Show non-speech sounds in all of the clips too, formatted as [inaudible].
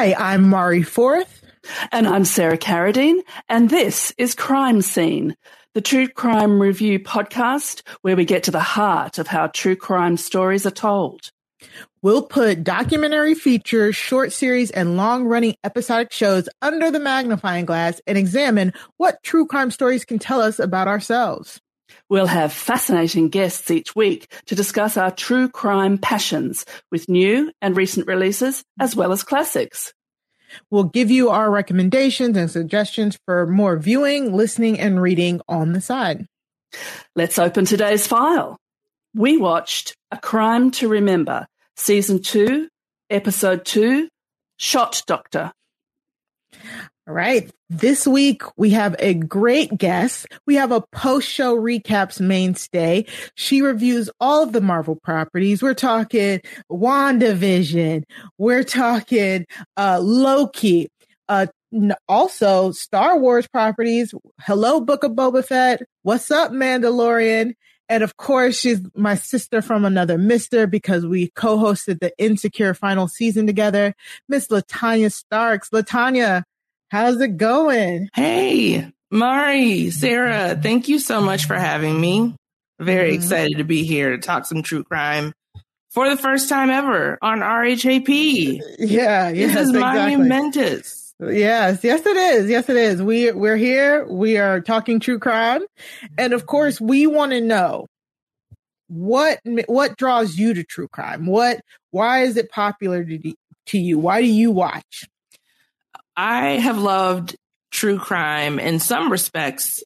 Hi, I'm Mari Forth. And I'm Sarah Carradine, and this is Crime Seen, the true crime review podcast where we get to the heart of how true crime stories are told. We'll put documentary features, short series, and long running episodic shows under the magnifying glass and examine what true crime stories can tell us about ourselves. We'll have fascinating guests each week to discuss our true crime passions with new and recent releases as well as classics. We'll give you our recommendations and suggestions for more viewing, listening, and reading on the side. Let's open today's file. We watched A Crime to Remember, Season 2, Episode 2, Shot Doctor. All right. This week we have a great guest. We have a post show recaps mainstay. She reviews all of the Marvel properties. We're talking WandaVision. We're talking, uh, Loki. Uh, also Star Wars properties. Hello, Book of Boba Fett. What's up, Mandalorian? And of course, she's my sister from another mister because we co-hosted the Insecure final season together. Miss LaTonya Starks. Latanya, How's it going? Hey, Mari, Sarah, thank you so much for having me. Very Mm-hmm. excited to be here to talk some true crime for the first time ever on RHAP. Yeah, yes, this is exactly. monumentous. Yes, yes, it is. Yes, it is. We we're here. We are talking true crime, and of course, we want to know what what draws you to true crime. What why is it popular to to you? Why do you watch? I have loved true crime in some respects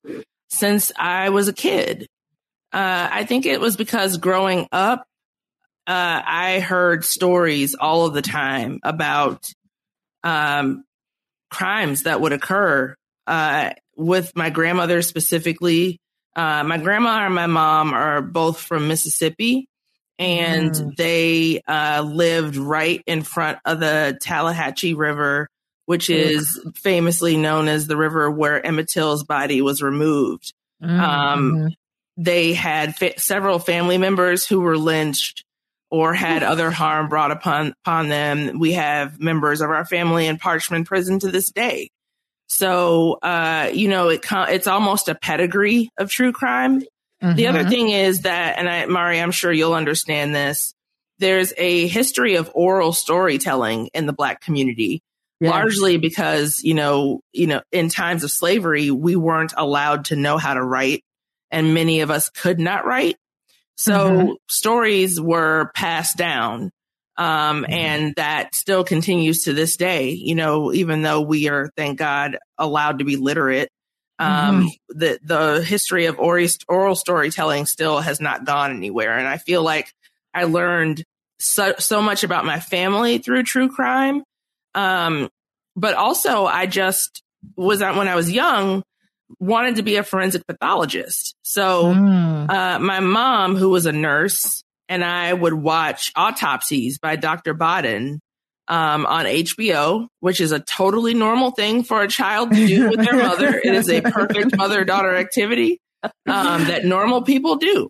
since I was a kid. Uh, I think it was because growing up, uh, I heard stories all of the time about um, crimes that would occur uh, with my grandmother specifically. Uh, my grandma and my mom are both from Mississippi, and Mm. they uh, lived right in front of the Tallahatchie River, which is famously known as the river where Emmett Till's body was removed. Um, Mhm. They had fa- several family members who were lynched or had other harm brought upon upon them. We have members of our family in Parchman Prison to this day. So, uh, you know, it it's almost a pedigree of true crime. The other Mhm. thing is that, and I, Mari, I'm sure you'll understand this. There's a history of oral storytelling in the Black community, Yes. largely because you know, you know, in times of slavery, we weren't allowed to know how to write, and many of us could not write. So Mhm. stories were passed down, um, Mm-hmm. and that still continues to this day. You know, even though we are, thank God, allowed to be literate, um, Mm-hmm. the the history of oral, oral storytelling still has not gone anywhere. And I feel like I learned so so much about my family through true crime, um, but also I just was at when I was young wanted to be a forensic pathologist. So Mm. uh, my mom, who was a nurse, and I would watch autopsies by Dr. Baden um, on HBO, which is a totally normal thing for a child to do with their mother. It is a perfect [laughs] mother daughter activity um, that normal people do.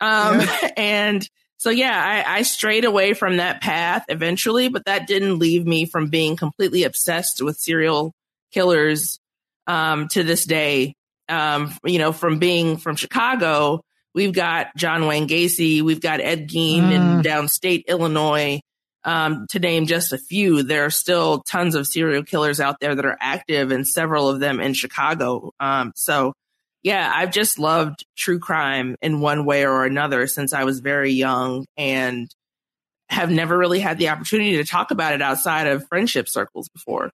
Um, yeah. [laughs] And so, yeah, I, I strayed away from that path eventually, but that didn't leave me from being completely obsessed with serial killers um, to this day. Um, you know, from being from Chicago, we've got John Wayne Gacy, we've got Ed Gein mm. in downstate Illinois. Um, to name just a few, there are still tons of serial killers out there that are active, and several of them in Chicago. Um, so, yeah, I've just loved true crime in one way or another since I was very young, and have never really had the opportunity to talk about it outside of friendship circles before.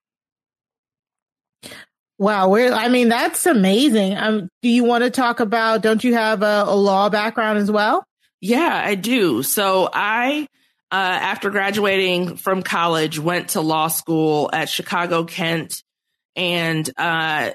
Wow, we're, I mean that's amazing. Um, do you want to talk about? Don't you have a, a law background as well? Yeah, I do. So I uh, after graduating from college, went to law school at Chicago Kent. And uh,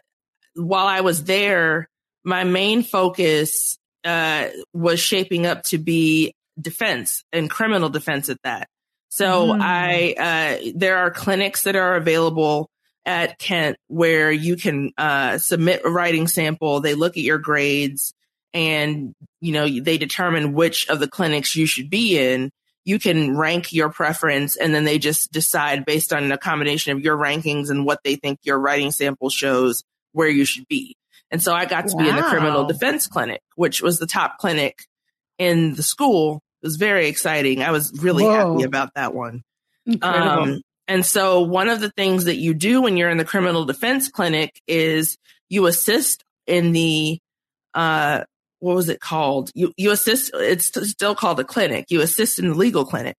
while I was there, my main focus uh, was shaping up to be defense and criminal defense at that. So mm. I, uh, there are clinics that are available at Kent where you can uh, submit a writing sample. They look at your grades and, you know, they determine which of the clinics you should be in you can rank your preference and then they just decide based on a combination of your rankings and what they think your writing sample shows where you should be. And so I got to wow. be in the criminal defense clinic, which was the top clinic in the school. It was very exciting. I was really Whoa. happy about that one. Um, and so one of the things that you do when you're in the criminal defense clinic is you assist in the uh, what was it called? You, you assist, it's still called a clinic. You assist in the legal clinic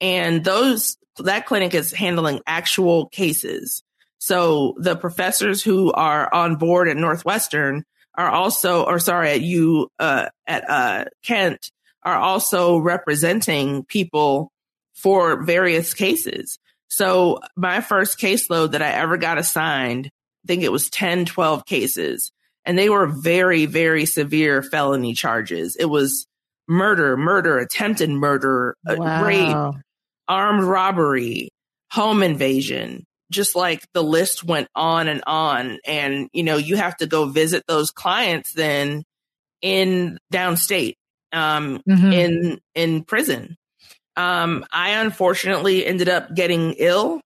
and those, that clinic is handling actual cases. So the professors who are on board at Northwestern are also, or sorry, at you, uh, at, uh, Kent are also representing people for various cases. So my first caseload that I ever got assigned, I think it was 10, 12 cases and they were very, very severe felony charges. It was murder, murder, attempted murder, uh, wow. rape, armed robbery, home invasion. Just like the list went on and on. And, you know, you have to go visit those clients then in downstate, um, mm-hmm. in, in prison. Um, I unfortunately ended up getting ill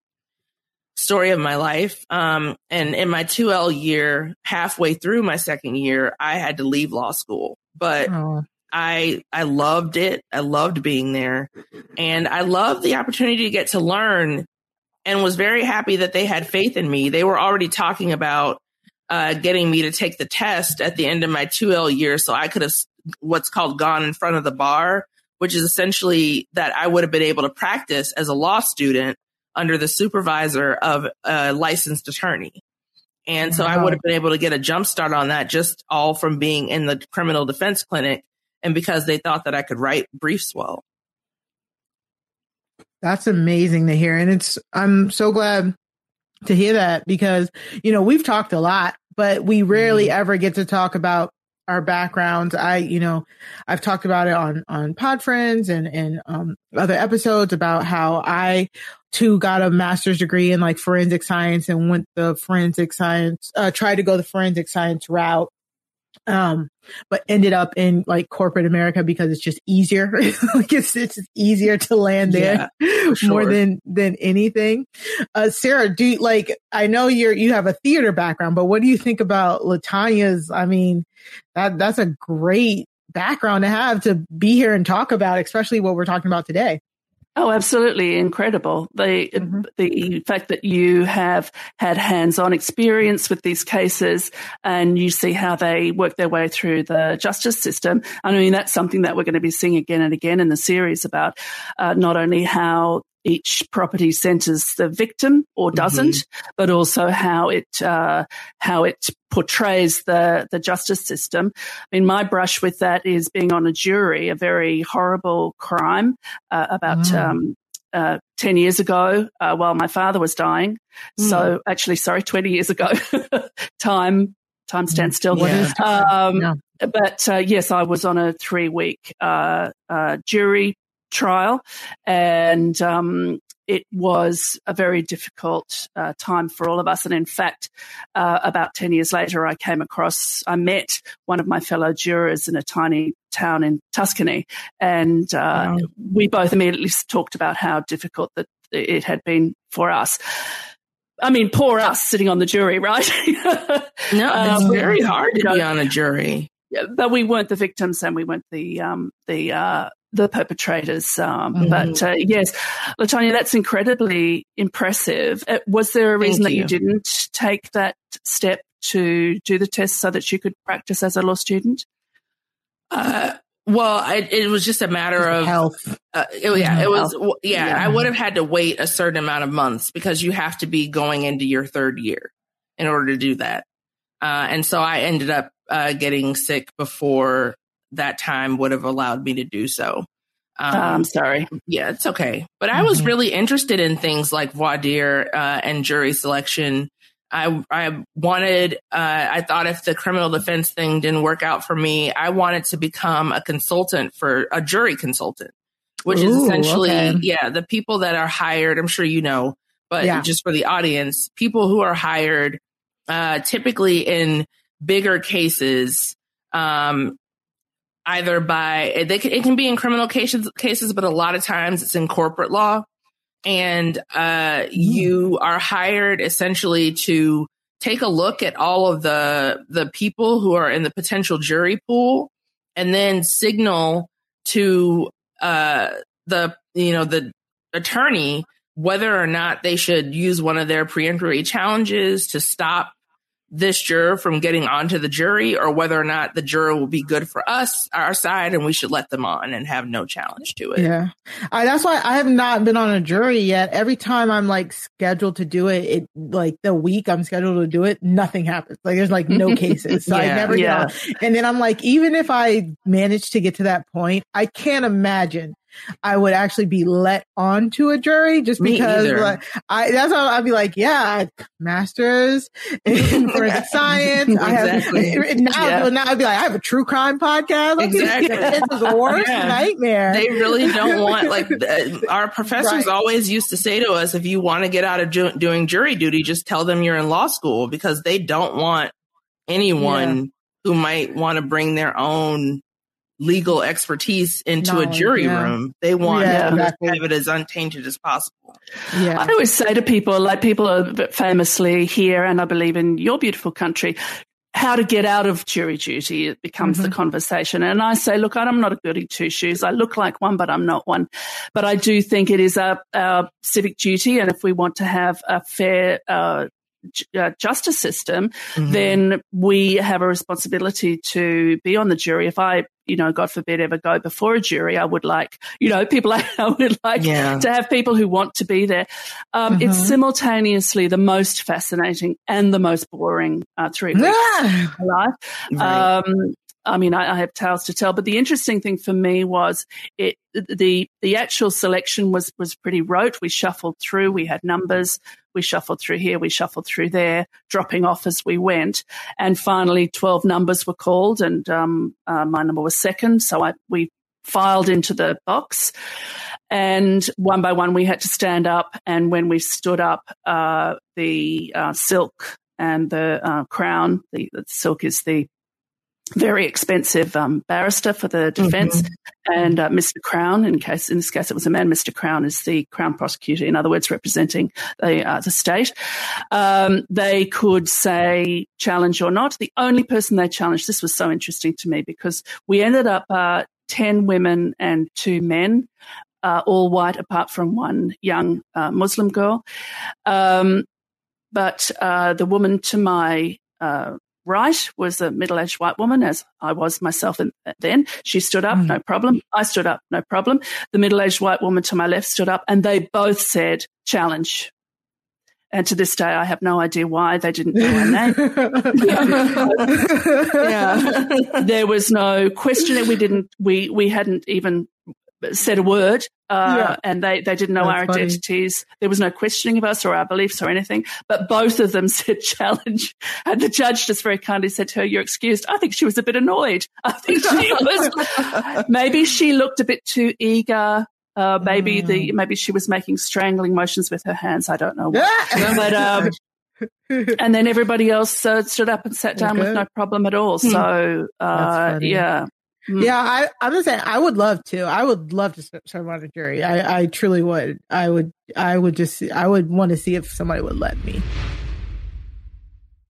story of my life. Um, and in my 2L year, halfway through my second year, I had to leave law school, but oh. I, I loved it. I loved being there and I loved the opportunity to get to learn and was very happy that they had faith in me. They were already talking about, uh, getting me to take the test at the end of my 2L year. So I could have what's called gone in front of the bar, which is essentially that I would have been able to practice as a law student under the supervisor of a licensed attorney. And so wow. I would have been able to get a jump start on that just all from being in the criminal defense clinic and because they thought that I could write briefs well. That's amazing to hear. And it's, I'm so glad to hear that because, you know, we've talked a lot, but we rarely mm-hmm. ever get to talk about our backgrounds. I, you know, I've talked about it on, on Pod Friends and, and, um, other episodes about how I too got a master's degree in like forensic science and went the forensic science, uh, tried to go the forensic science route um but ended up in like corporate america because it's just easier. [laughs] Like it's it's easier to land there yeah, [laughs] sure. more than than anything. Uh sarah do you like i know you're you have a theater background but what do you think about latonya's i mean that that's a great background to have to be here and talk about especially what we're talking about today Oh, absolutely incredible. The mm-hmm. the fact that you have had hands-on experience with these cases and you see how they work their way through the justice system. I mean, that's something that we're going to be seeing again and again in the series about uh, not only how each property centers the victim or mm-hmm. doesn't, mm-hmm. but also how it uh, how it portrays the the justice system. I mean, my brush with that is being on a jury, a very horrible crime uh, about. Mm. Um, uh, 10 years ago, uh, while my father was dying. Mm. So actually, sorry, 20 years ago, [laughs] time, time stands still. Yeah. Um, yeah. But uh, yes, I was on a three week uh, uh, jury trial, and um, it was a very difficult uh, time for all of us. And in fact, uh, about 10 years later, I came across, I met one of my fellow jurors in a tiny town in Tuscany. And uh, wow. we both immediately talked about how difficult that it had been for us. I mean, poor us sitting on the jury, right? [laughs] no, it's um, very hard to be on a jury. But we weren't the victims, and we weren't the um, the uh, the perpetrators. Um, mm-hmm. But uh, yes, LaTonya, that's incredibly impressive. Uh, was there a reason that you didn't take that step to do the test so that you could practice as a law student? Uh, well, I, it was just a matter of health. Uh, it, yeah, it was. Yeah, yeah, I would have had to wait a certain amount of months because you have to be going into your third year in order to do that. Uh, and so I ended up uh, getting sick before that time would have allowed me to do so. Um, I'm sorry. Yeah, it's okay. But I was mm-hmm. really interested in things like voir dire uh, and jury selection. I I wanted. Uh, I thought if the criminal defense thing didn't work out for me, I wanted to become a consultant for a jury consultant, which Ooh, is essentially okay. yeah the people that are hired. I'm sure you know, but yeah. just for the audience, people who are hired uh, typically in bigger cases um, either by they can, it can be in criminal cases cases, but a lot of times it's in corporate law, and uh, you are hired essentially to take a look at all of the the people who are in the potential jury pool, and then signal to uh, the you know the attorney whether or not they should use one of their peremptory challenges to stop this juror from getting onto the jury or whether or not the juror will be good for us, our side, and we should let them on and have no challenge to it. Yeah. I, that's why I have not been on a jury yet. Every time I'm like scheduled to do it, it like the week I'm scheduled to do it, nothing happens. Like there's like no [laughs] cases. So yeah, I never yeah. get And then I'm like, even if I manage to get to that point, I can't imagine I would actually be let onto a jury just because like, I that's how I'd be like, yeah, masters [laughs] in [laughs] forensic science. exactly. I have [laughs] now, yeah. now I'd be like, I have a true crime podcast. Exactly. it's the worst yeah. nightmare. They really don't want like our professors right. always used to say to us, if you want to get out of ju- doing jury duty, just tell them you're in law school because they don't want anyone yeah. who might want to bring their own legal expertise into a jury yeah. room. They want yeah, to exactly. have it as untainted as possible. Yeah. I always say to people, like people are famously here, and I believe in your beautiful country, how to get out of jury duty it becomes mm-hmm. the conversation and i say look i'm not a goody two shoes i look like one but i'm not one but i do think it is our, our civic duty and if we want to have a fair uh, uh, justice system, mm-hmm. then we have a responsibility to be on the jury. If I, you know, God forbid, ever go before a jury, I would like, you know, people, [laughs] I would like yeah. to have people who want to be there. Um, mm-hmm. It's simultaneously the most fascinating and the most boring uh, three weeks [laughs] ah! of my life. Right. Um, I mean, I, I, have tales to tell, but the interesting thing for me was it, the, the actual selection was, was pretty rote. We shuffled through, we had numbers, we shuffled through here, we shuffled through there, dropping off as we went. And finally, 12 numbers were called and, um, uh, my number was second. So I, we filed into the box and one by one we had to stand up. And when we stood up, uh, the, uh, silk and the uh, crown, the, the silk is the very expensive um, barrister for the defense mm-hmm. and uh, Mr. Crown, in case in this case it was a man, Mr. Crown is the Crown prosecutor, in other words, representing the uh, the state. Um, they could say challenge or not. The only person they challenged, this was so interesting to me because we ended up uh, ten women and two men. Uh, all white, apart from one young uh, Muslim girl. Um, but uh, the woman to my right was a middle aged white woman, as I was myself then. She stood up, mm. no problem. I stood up, no problem. The middle aged white woman to my left stood up, and they both said, challenge. And to this day, I have no idea why they didn't know my name. [laughs] yeah. [laughs] there was no question. We didn't. We we hadn't even said a word uh, yeah. and they, they didn't know That's our funny. identities. There was no questioning of us or our beliefs or anything, but both of them [laughs] said challenge. And the judge just very kindly said to her, you're excused. I think she was a bit annoyed. [laughs] I think she was, [laughs] maybe she looked a bit too eager Uh, maybe the Mm. maybe she was making strangling motions with her hands. I don't know. What. but um, and then everybody else uh, stood up and sat down with no problem at all. Hmm. So uh, yeah, Mm. Yeah, I, I'm just saying, I would love to. I would love to serve on a jury. I, I truly would. I would. I would just. I would want to see if somebody would let me.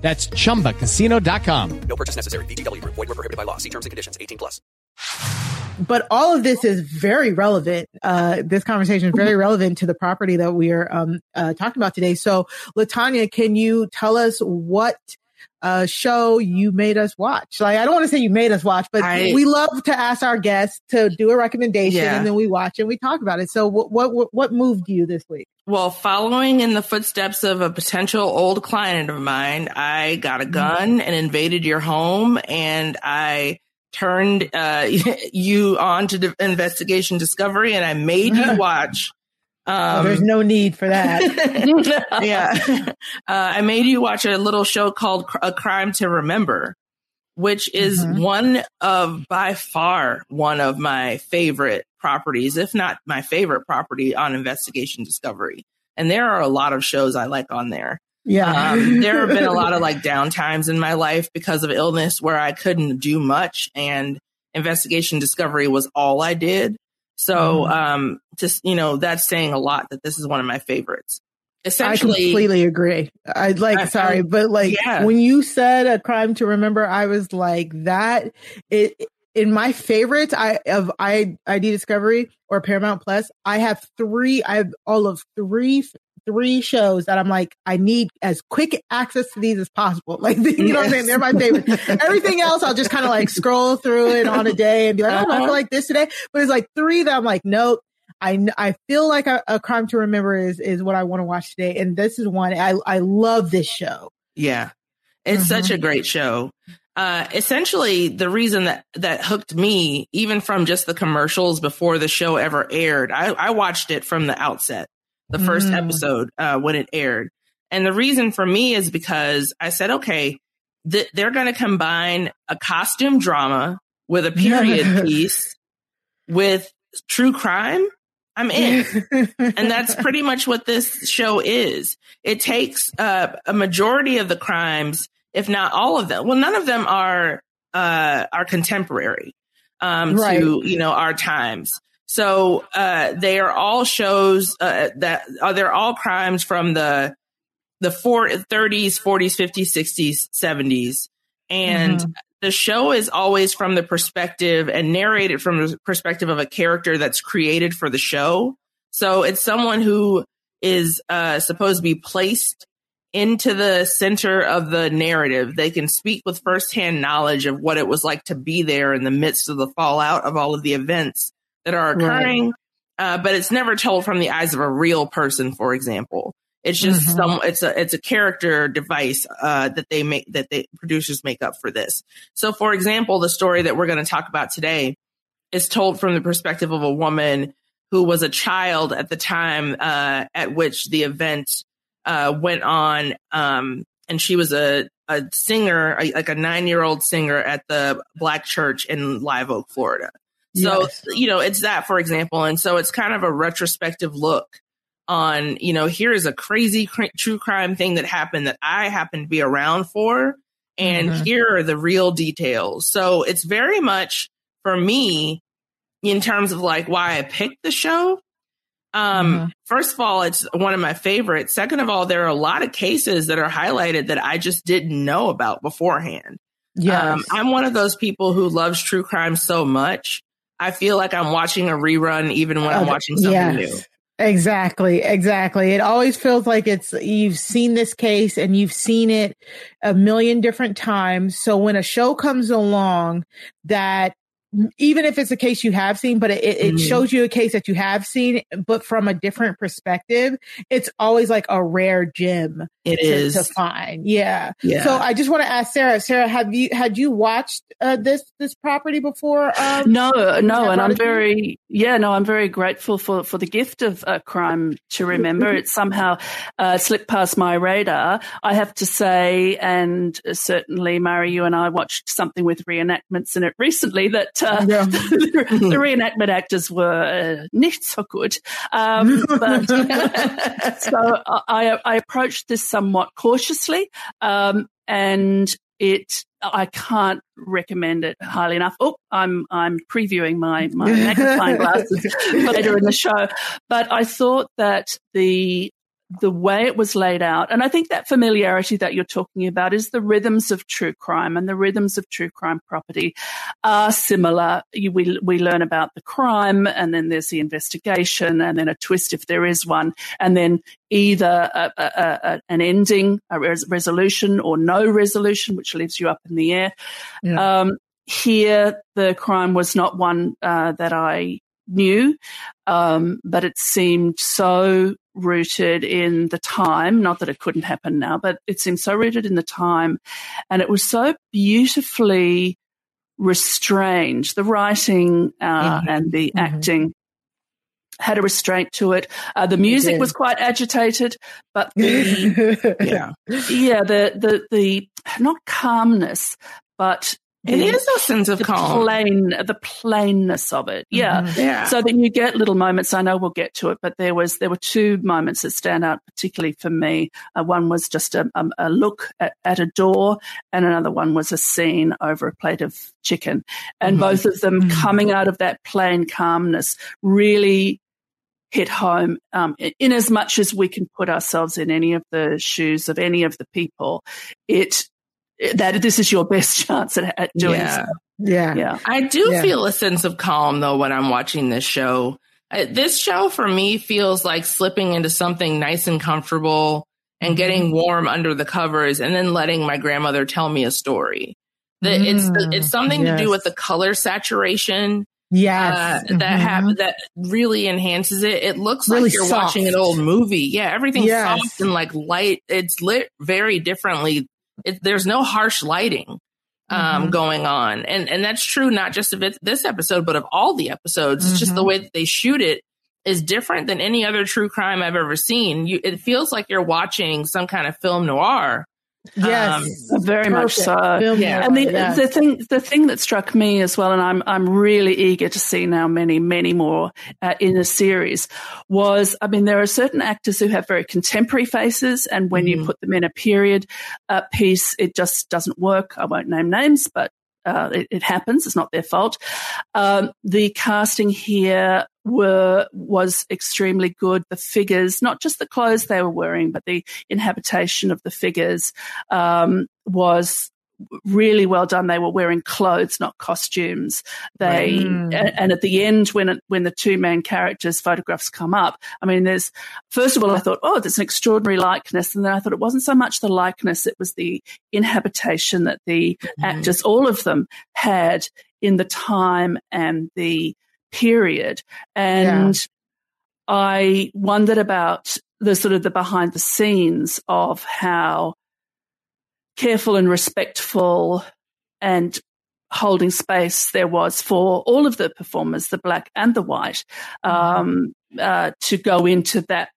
That's chumbacasino.com. No purchase necessary. VGW Group. Void were prohibited by law. See terms and conditions. 18 plus. But all of this is very relevant. Uh, this conversation is very relevant to the property that we are um, uh, talking about today. So, LaTonya, can you tell us what uh, show you made us watch? Like, I don't want to say you made us watch, but I- we love to ask our guests to do a recommendation, Yeah. and then we watch and we talk about it. So, what what what moved you this week? Well, following in the footsteps of a potential old client of mine, I got a gun and invaded your home and I turned uh, [laughs] you on to the investigation discovery and I made you [laughs] watch. Oh, Um, there's no need for that. [laughs] yeah. Uh, I made you watch a little show called A Crime to Remember, which is Mhm. one of by far one of my favorite properties, if not my favorite property on Investigation Discovery. And there are a lot of shows I like on there. yeah, Um, there have been a lot of like down times in my life because of illness where I couldn't do much and investigation discovery was all I did. So, Mhm. um, just, you know, that's saying a lot that this is one of my favorites. Essentially, I completely agree. I like I- sorry, I- but like yeah. when you said a crime to remember, I was like that. It in my favorites, I of I ID Discovery or Paramount Plus, I have three. I have all of three three shows that I'm like I need as quick access to these as possible. [laughs] Like you know what I'm saying? They're my favorite. Everything else, I'll just kind of like scroll through it on a day and be like, oh, I Uh-huh. feel like this today. But it's like three that I'm like, nope. I, I feel like a, a crime to remember is, is what I want to watch today. And this is one I, I love this show. Yeah. It's Mhm. such a great show. Uh, essentially, the reason that, that hooked me, even from just the commercials before the show ever aired, I, I watched it from the outset, the first Mm. episode, uh, when it aired. And the reason for me is because I said, okay, th- they're going to combine a costume drama with a period [laughs] piece with true crime. I'm in and that's [laughs] pretty much what this show is. It takes uh, a majority of the crimes, if not all of them. Well, none of them are uh, are contemporary um, Right. to you know our times. So uh, they are all shows uh, that are they're all crimes from the the four, 30s, 40s, 50s, 60s, 70s, and Mhm. the show is always from the perspective and narrated from the perspective of a character that's created for the show. So it's someone who is uh, supposed to be placed into the center of the narrative. They can speak with firsthand knowledge of what it was like to be there in the midst of the fallout of all of the events that are Right. occurring. Uh, but it's never told from the eyes of a real person, for example. It's just Mhm. some. It's a it's a character device uh, that they make that they producers make up for this. So, for example, the story that we're going to talk about today is told from the perspective of a woman who was a child at the time uh, at which the event uh, went on. Um, and she was a, a singer, a, like a nine year old singer at the Black Church in Live Oak, Florida. So, yes. you know, it's that, for example. And so it's kind of a retrospective look on, you know, here is a crazy cr- true crime thing that happened that I happen to be around for. And mm-hmm. here are the real details. So it's very much for me in terms of like why I picked the show. Um, mm-hmm. first of all, it's one of my favorites. Second of all, there are a lot of cases that are highlighted that I just didn't know about beforehand. Yeah, Um, I'm one of those people who loves true crime so much. I feel like I'm watching a rerun even when I'm watching something yes. new. Exactly, exactly. It always feels like it's you've seen this case and you've seen it a million different times. So when a show comes along that even if it's a case you have seen, but it, it mm. shows you a case that you have seen, but from a different perspective, it's always like a rare gem. It to, is to find. Yeah. yeah. So I just want to ask Sarah, Sarah, have you, had you watched uh, this, this property before? Um, no, no. And I'm very, yeah, no, I'm very grateful for, for the gift of a crime to remember. it somehow uh, slipped past my radar. I have to say, and certainly Mari, you and I watched something with reenactments in it recently that uh, yeah. [laughs] the, the, reenactment actors were uh, not so good. Um, but [laughs] so I, I, approached this somewhat cautiously, um, and it I can't recommend it highly enough. Oh, I'm I'm previewing my my [laughs] magnifying glasses later in the show, but I thought that the the way it was laid out. And I think that familiarity that you're talking about is the rhythms of true crime and the rhythms of true crime property are similar. You, we, we learn about the crime and then there's the investigation and then a twist if there is one. And then either a, a, a, an ending, a res- resolution or no resolution, which leaves you up in the air. Yeah. Um, here, the crime was not one uh, that I knew, um, but it seemed so rooted in the time. Not that it couldn't happen now, but it seemed so rooted in the time, and it was so beautifully restrained. The writing uh, mm-hmm. and the mm-hmm. acting had a restraint to it. Uh, the music was quite agitated, but the [laughs] yeah, yeah, the the the not calmness, but it is a sense of calm. Plain, the plainness of it. Yeah. Mm-hmm. yeah. So then you get little moments. I know we'll get to it, but there was, there were two moments that stand out particularly for me. Uh, one was just a, a, a look at, at, a door and another one was a scene over a plate of chicken. And mm-hmm. both of them mm-hmm. coming out of that plain calmness really hit home um, in as much as we can put ourselves in any of the shoes of any of the people it that this is your best [laughs] chance at, at doing yeah. so. Yeah. Yeah. I do yeah. feel a sense of calm though when I'm watching this show. This show for me feels like slipping into something nice and comfortable and mm-hmm. getting warm under the covers and then letting my grandmother tell me a story. That mm, it's it's something yes. to do with the color saturation. Yes. Uh, mm-hmm. That have that really enhances it. It looks really like you're soft. watching an old movie. Yeah, everything's yes. soft and like light. It's lit very differently it, there's no harsh lighting um, mm-hmm. going on. And, and that's true, not just of it, this episode, but of all the episodes. Mm-hmm. It's just the mm-hmm. way that they shoot it is different than any other true crime I've ever seen. You, it feels like you're watching some kind of film noir Yes, um, very Perfect. much so. yeah. And the, yes. the thing, the thing that struck me as well, and I'm I'm really eager to see now many many more uh, in the series, was I mean there are certain actors who have very contemporary faces, and when mm. you mm-hmm. put them in a period uh, piece, it just doesn't work. I won't name names, but uh, it, it, happens. It's not their fault. Um, the casting here were was extremely good. The figures, not just the clothes they were wearing, but the inhabitation of the figures um, was really well done. They were wearing clothes, not costumes. They mm. and at the end, when it, when the two main characters' photographs come up, I mean, there's first of all, I thought, oh, there's an extraordinary likeness, and then I thought it wasn't so much the likeness; it was the inhabitation that the mm. actors, all of them, had in the time and the period, and. Yeah. I wondered about the sort of the behind the scenes of how careful and respectful and holding space there was for all of the performers, the black and the white, um, uh, to go into that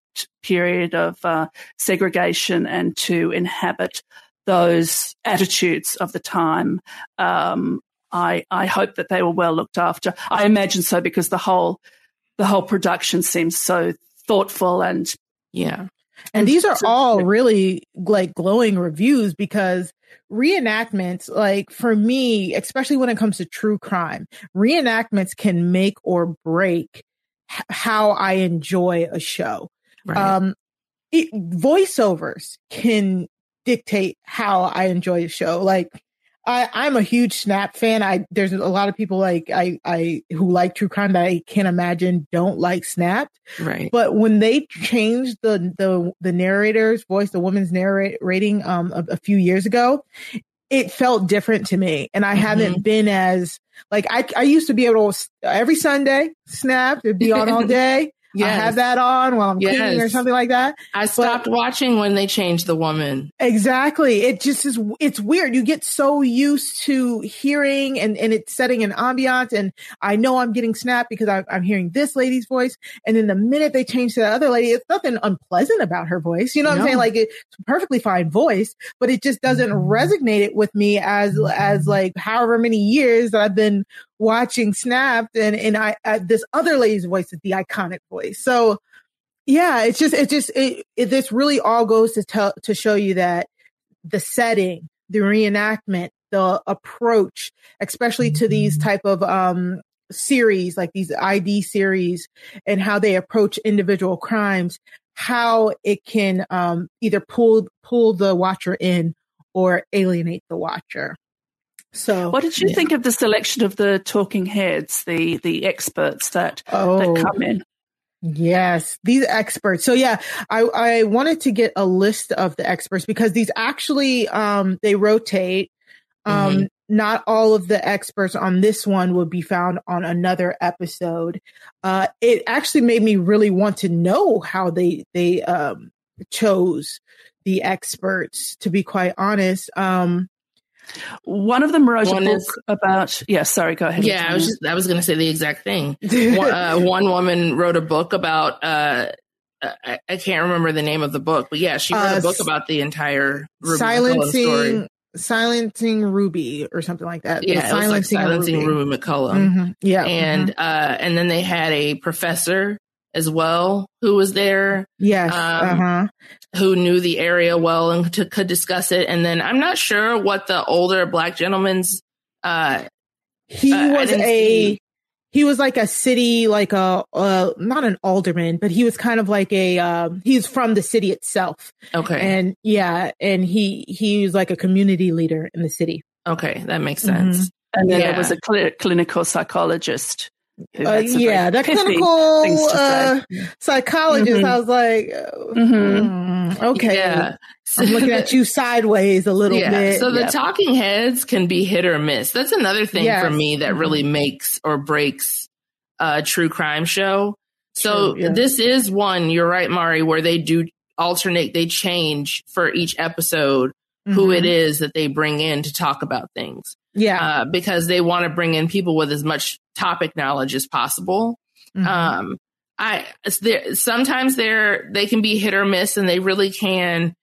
period of uh, segregation and to inhabit those attitudes of the time. Um, I, I hope that they were well looked after. I imagine so because the whole the whole production seems so thoughtful and yeah. And these are all really like glowing reviews because reenactments, like for me, especially when it comes to true crime, reenactments can make or break h- how I enjoy a show. Right. Um, it, voiceovers can dictate how I enjoy a show. Like I, I'm a huge Snap fan. I there's a lot of people like I I who like true crime that I can't imagine don't like Snap. Right. But when they changed the the the narrator's voice, the woman's narrating um a, a few years ago, it felt different to me, and I Mhm. haven't been as like I I used to be able to every Sunday Snap it'd be on all [laughs] day. I have that on while I'm cleaning or something like that. I stopped watching when they changed the woman. Exactly. It just is, it's weird. You get so used to hearing and, and it's setting an ambiance. And I know I'm getting snapped because I, I'm hearing this lady's voice. And then the minute they change to the other lady, it's nothing unpleasant about her voice. You know what No. I'm saying? Like it's a perfectly fine voice, but it just doesn't mm-hmm. resonate it with me as, as like however many years that I've been watching Snapped and, and I, uh, this other lady's voice is the iconic voice. So, yeah, it's just, it just, it, it, this really all goes to tell, to show you that the setting, the reenactment, the approach, especially to these type of, um, series, like these ID series and how they approach individual crimes, how it can, um, either pull, pull the watcher in or alienate the watcher. So What did you yeah. think of the selection of the talking heads, the the experts that Oh. that come in? Yes, these experts. So yeah, I, I wanted to get a list of the experts because these actually um they rotate. Um Mhm. not all of the experts on this one will be found on another episode. Uh it actually made me really want to know how they they um chose the experts to be quite honest. Um One of them wrote One a book is- about. Yeah, sorry, go ahead. Yeah, I was just I was going to say the exact thing. [laughs] one, uh, one woman wrote a book about uh, I, I can't remember the name of the book, but yeah, she wrote Uh, a book about the entire Ruby silencing story. silencing Ruby or something like that. Yeah, it was like silencing Ruby McCollum. Mhm. Yeah. and mhm. uh, and then they had a professor as well who was there yes. um, uh-huh. who knew the area well and to, could discuss it. And then I'm not sure what the older black gentleman's uh, He uh, was a see- he was like a city like a uh not an alderman, but he was kind of like a um he's from the city itself. okay And yeah, and he he was like a community leader in the city. okay that makes Mhm. sense. and then yeah. there was a cli- clinical psychologist. Who Uh, yeah, pithy clinical uh, psychologist. Mhm. I was like, uh, Mhm. mm, okay, Yeah. I'm looking at you sideways a little yeah. bit. So the Yeah. talking heads can be hit or miss. That's another thing Yes. for me that really makes or breaks a true crime show. So True, yeah. this is one, you're right, Mari, where they do alternate, they change for each episode who Mhm. it is that they bring in to talk about things. Yeah, Uh, because they want to bring in people with as much topic knowledge as possible. Mhm. Um, I there, sometimes they're they can be hit or miss, and they really can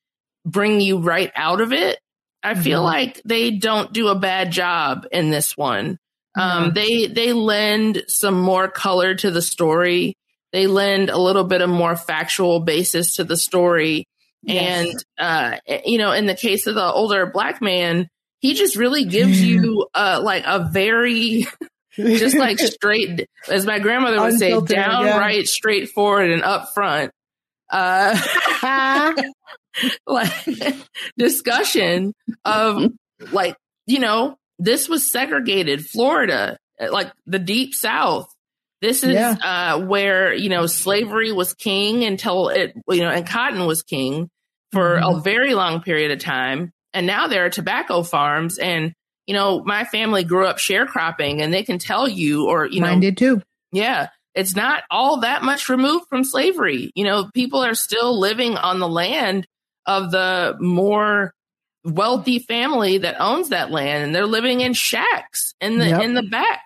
bring you right out of it. I feel Mhm. like they don't do a bad job in this one. Um, No. they they lend some more color to the story. They lend a little bit of more factual basis to the story. Yes. And uh, you know, in the case of the older black man, he just really gives you uh, like a very [laughs] just like straight, as my grandmother would say, Unfiltered, yeah. downright straightforward and upfront. Uh, [laughs] like discussion of like you know this was segregated Florida, like the deep South. This is Yeah. uh, where you know slavery was king until it you know and cotton was king for a Mhm. very long period of time, and now there are tobacco farms and. You know, my family grew up sharecropping and they can tell you, or, you know, Mine did too. yeah, it's not all that much removed from slavery. You know, people are still living on the land of the more wealthy family that owns that land and they're living in shacks in the yep. in the back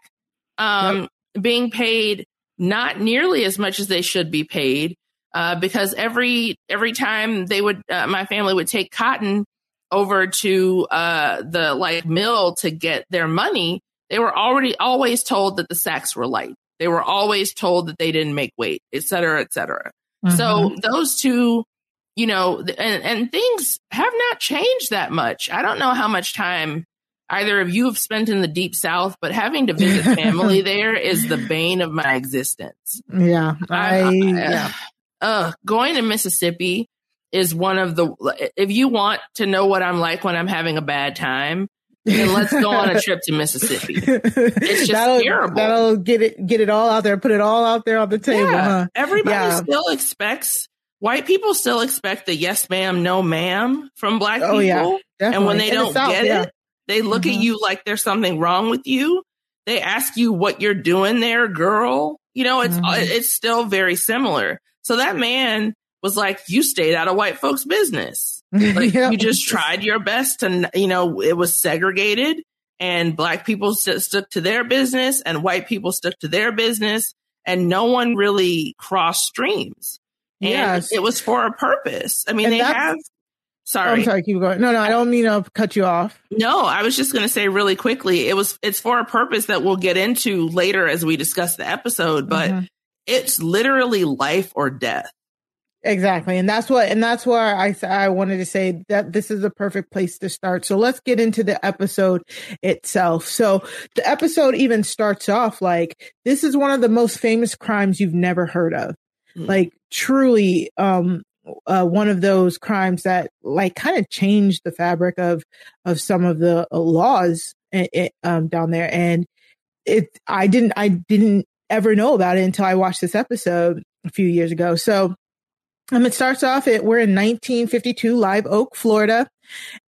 um, yep. being paid not nearly as much as they should be paid uh, because every every time they would uh, my family would take cotton over to uh, the like mill to get their money they were already always told that the sacks were light they were always told that they didn't make weight et cetera et cetera mm-hmm. so those two you know and, and things have not changed that much i don't know how much time either of you have spent in the deep south, but having to visit [laughs] family there is the bane of my existence. Yeah. I, I yeah. Uh, going to Mississippi is one of the, if you want to know what I'm like when I'm having a bad time, then let's go on a trip to Mississippi. [laughs] It's just that'll, terrible. That'll get it, get it all out there, put it all out there on the table. Yeah. Huh? Everybody yeah. still expects, white people still expect the yes ma'am, no ma'am from black people. Oh, yeah. And when they don't the South, get it, they look mm-hmm. at you like there's something wrong with you. They ask you what you're doing there, girl. You know, it's mm-hmm. it's still very similar. So that man was like, "You stayed out of white folks' business. [laughs] Like you just tried your best to, you know, it was segregated, and black people st- stuck to their business, and white people stuck to their business, and no one really crossed streams. And yes. it was for a purpose. I mean, and they have Sorry. I'm sorry, keep going. No, no, I don't mean to cut you off. No, I was just going to say really quickly, it was, it's for a purpose that we'll get into later as we discuss the episode, but mm-hmm. it's literally life or death. Exactly. And that's what, and that's why I, I wanted to say that this is a perfect place to start. So let's get into the episode itself. So the episode even starts off like, this is one of the most famous crimes you've never heard of. Mm-hmm. Like truly, um, uh, one of those crimes that like kind of changed the fabric of of some of the uh, laws it, eh, eh, um, down there. And it, I didn't, I didn't ever know about it until I watched this episode a few years ago. So um, it starts off at we're in 1952, Live Oak, Florida,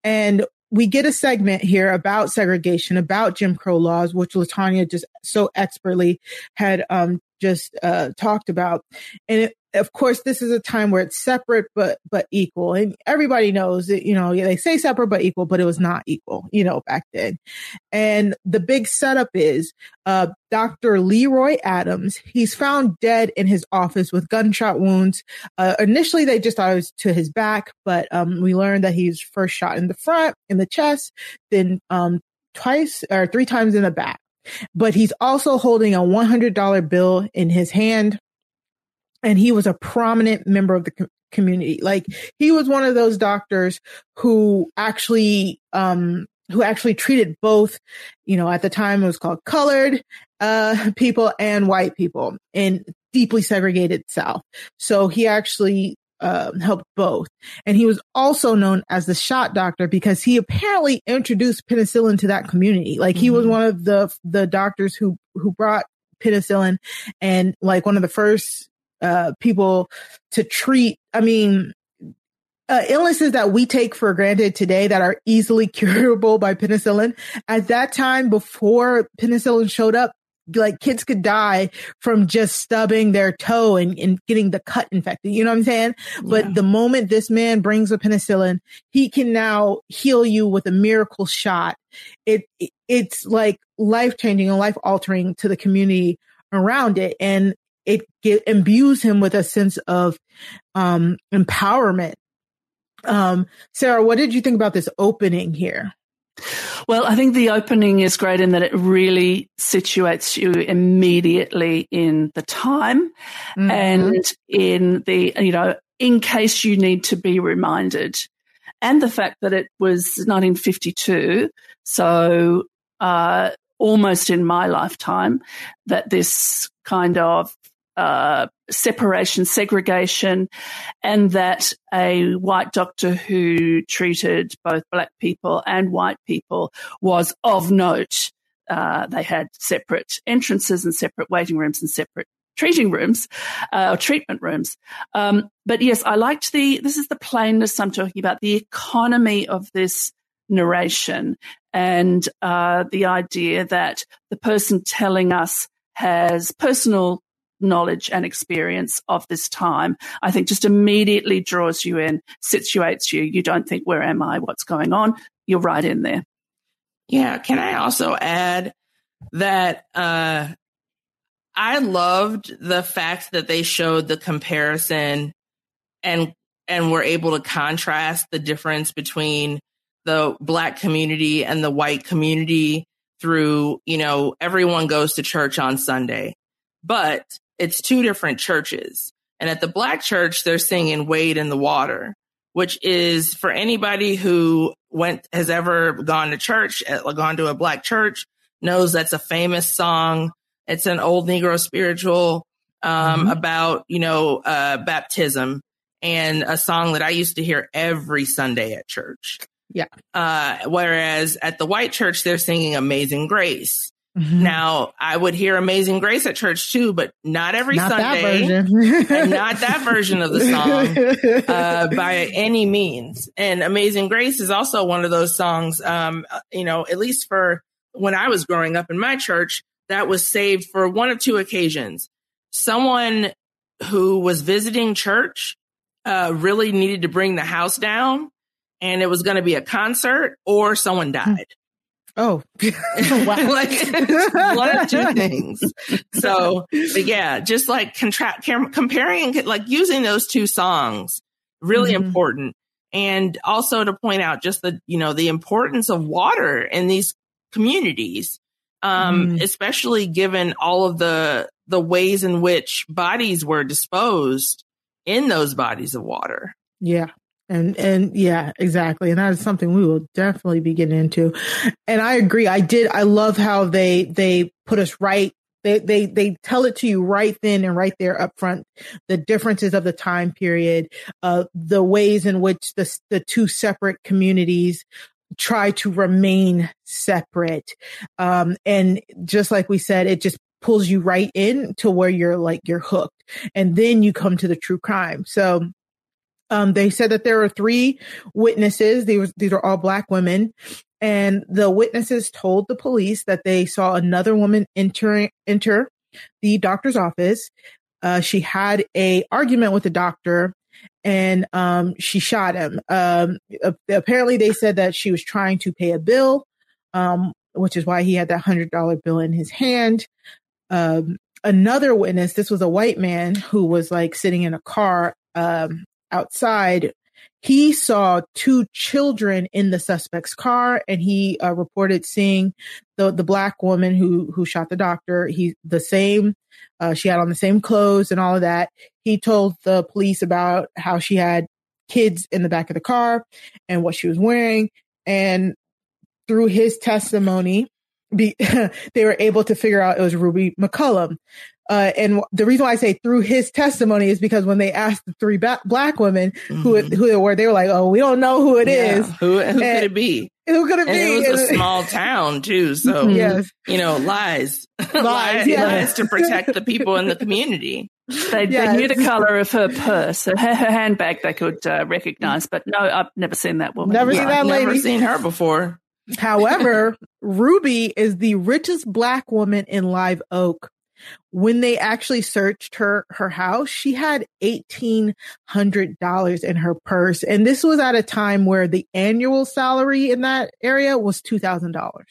and we get a segment here about segregation, about Jim Crow laws, which LaTonya just so expertly had um, just uh, talked about. And it, of course, this is a time where it's separate but but equal, and everybody knows that you know they say separate but equal, but it was not equal, you know, back then. And the big setup is uh, Dr. Leroy Adams. He's found dead in his office with gunshot wounds. Uh, initially, they just thought it was to his back, but um, we learned that he's first shot in the front, in the chest, then um, twice or three times in the back. But he's also holding a $100 bill in his hand and he was a prominent member of the co- community. Like he was one of those doctors who actually, um, who actually treated both, you know, at the time it was called colored, uh, [laughs] people and white people in deeply segregated South. So he actually, uh, helped both. And he was also known as the shot doctor because he apparently introduced penicillin to that community. Like he mm-hmm. was one of the, the doctors who, who brought penicillin and like one of the first uh, people to treat. I mean, uh, illnesses that we take for granted today that are easily [laughs] curable by penicillin. At that time, before penicillin showed up, like kids could die from just stubbing their toe and, and getting the cut infected. You know what I'm saying? Yeah. But the moment this man brings a penicillin, he can now heal you with a miracle shot. It, it it's like life changing and life altering to the community around it. And it get, imbues him with a sense of um, empowerment. Um, Sarah, what did you think about this opening here? Well, I think the opening is great in that it really situates you immediately in the time mm-hmm. and in the, you know, in case you need to be reminded. And the fact that it was 1952. So, uh, almost in my lifetime that this kind of uh, separation, segregation, and that a white doctor who treated both black people and white people was of note. Uh, they had separate entrances and separate waiting rooms and separate treating rooms uh, or treatment rooms. Um, but yes, I liked the, this is the plainness I'm talking about, the economy of this narration and uh, the idea that the person telling us has personal knowledge and experience of this time, I think just immediately draws you in, situates you. You don't think, where am I? What's going on? You're right in there. Yeah. Can I also add that, uh, I loved the fact that they showed the comparison and and were able to contrast the difference between the black community and the white community through, you know, everyone goes to church on Sunday, but it's two different churches. And at the black church, they're singing Wade in the Water, which is for anybody who went, has ever gone to church, gone to a black church, knows that's a famous song. It's an old Negro spiritual, um, mm-hmm. about, you know, uh, baptism and a song that I used to hear every Sunday at church. Yeah. Uh, whereas at the white church, they're singing Amazing Grace. Mm-hmm. Now, I would hear Amazing Grace at church too, but not every not Sunday. and [laughs] not that version of the song uh, by any means. And Amazing Grace is also one of those songs, um, you know, at least for when I was growing up in my church, that was saved for one of two occasions. Someone who was visiting church uh, really needed to bring the house down and it was going to be a concert or someone hmm. died. Oh, [laughs] wow. like one of two things. So, but yeah, just like contra- comparing, like using those two songs, really mm-hmm. important. And also to point out just the, you know, the importance of water in these communities, um, mm. especially given all of the, the ways in which bodies were disposed in those bodies of water. Yeah. And and yeah, exactly. And that is something we will definitely be getting into. And I agree. I did I love how they they put us right they, they, they tell it to you right then and right there up front, the differences of the time period, uh, the ways in which the, the two separate communities try to remain separate. Um, and just like we said, it just pulls you right in to where you're like, you're hooked. And then you come to the true crime. So, um, they said that there were three witnesses. These, these are all black women. And the witnesses told the police that they saw another woman enter, enter the doctor's office. Uh, she had a argument with the doctor and, um, she shot him. Um, apparently they said that she was trying to pay a bill, um, which is why he had that hundred dollar bill in his hand um, another witness, this was a white man who was like sitting in a car um, outside. He saw two children in the suspect's car, and he uh, reported seeing the the black woman who who shot the doctor. He the same. Uh, she had on the same clothes and all of that. He told the police about how she had kids in the back of the car and what she was wearing. And through his testimony, be, [laughs] they were able to figure out it was Ruby McCollum. Uh, and the reason why I say through his testimony is because when they asked the three ba- black women mm-hmm. who it, who they were, they were like, "Oh, we don't know who it yeah. is. Who, who and, could it be? Who could it and be? It was a [laughs] small town too, so yes. you know, lies, [laughs] lies, lies, yeah. lies to protect the people in the community. They, yes. they, knew the color of her purse, her, her handbag. They could uh, recognize, but no, I've never seen that woman. Never seen that lady. Never seen her before. However, [laughs] Ruby is the richest black woman in Live Oak. When they actually searched her her house, she had eighteen hundred dollars in her purse, and this was at a time where the annual salary in that area was two thousand dollars.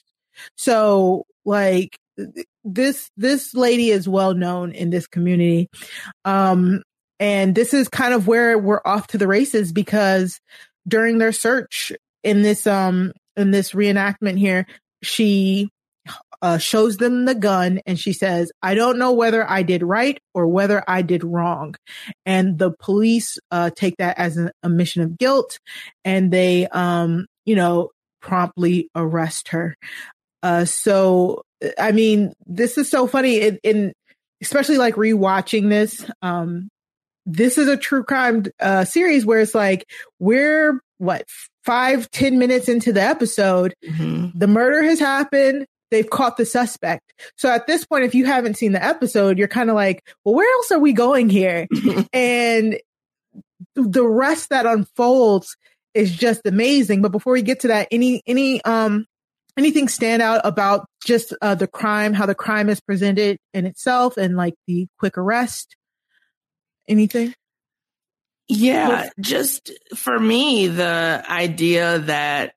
So, like this this lady is well known in this community, um, and this is kind of where we're off to the races because during their search in this um in this reenactment here, she uh, shows them the gun and she says, I don't know whether I did right or whether I did wrong. And the police uh, take that as an admission of guilt and they, um, you know, promptly arrest her. Uh, so, I mean, this is so funny in, in especially like rewatching this. Um, this is a true crime uh, series where it's like we're what five ten minutes into the episode mm-hmm. the murder has happened they've caught the suspect so at this point if you haven't seen the episode you're kind of like well where else are we going here [laughs] and the rest that unfolds is just amazing but before we get to that any any um anything stand out about just uh, the crime, how the crime is presented in itself, and like the quick arrest? Anything? Yeah, just for me, the idea that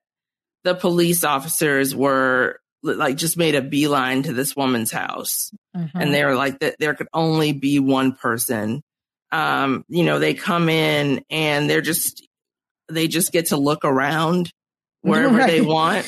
the police officers were like just made a beeline to this woman's house mm-hmm. and they were like that there could only be one person um you know they come in and they're just they just get to look around [laughs] wherever right. they want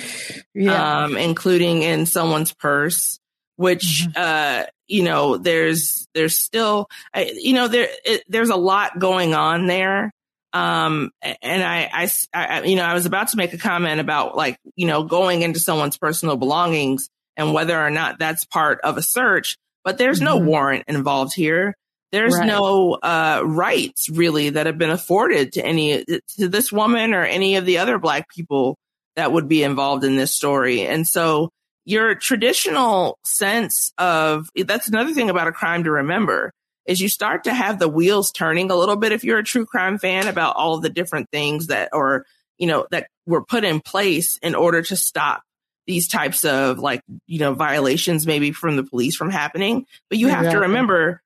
yeah. um including in someone's purse which mm-hmm. uh you know there's there's still you know there it, there's a lot going on there um, and I, I, I, you know, I was about to make a comment about like, you know, going into someone's personal belongings and whether or not that's part of a search, but there's mm-hmm. no warrant involved here. There's right. no, uh, rights really that have been afforded to any, to this woman or any of the other black people that would be involved in this story. And so your traditional sense of, that's another thing about a crime to remember is you start to have the wheels turning a little bit if you're a true crime fan about all the different things that are, you know that were put in place in order to stop these types of like you know violations maybe from the police from happening. But you have to remember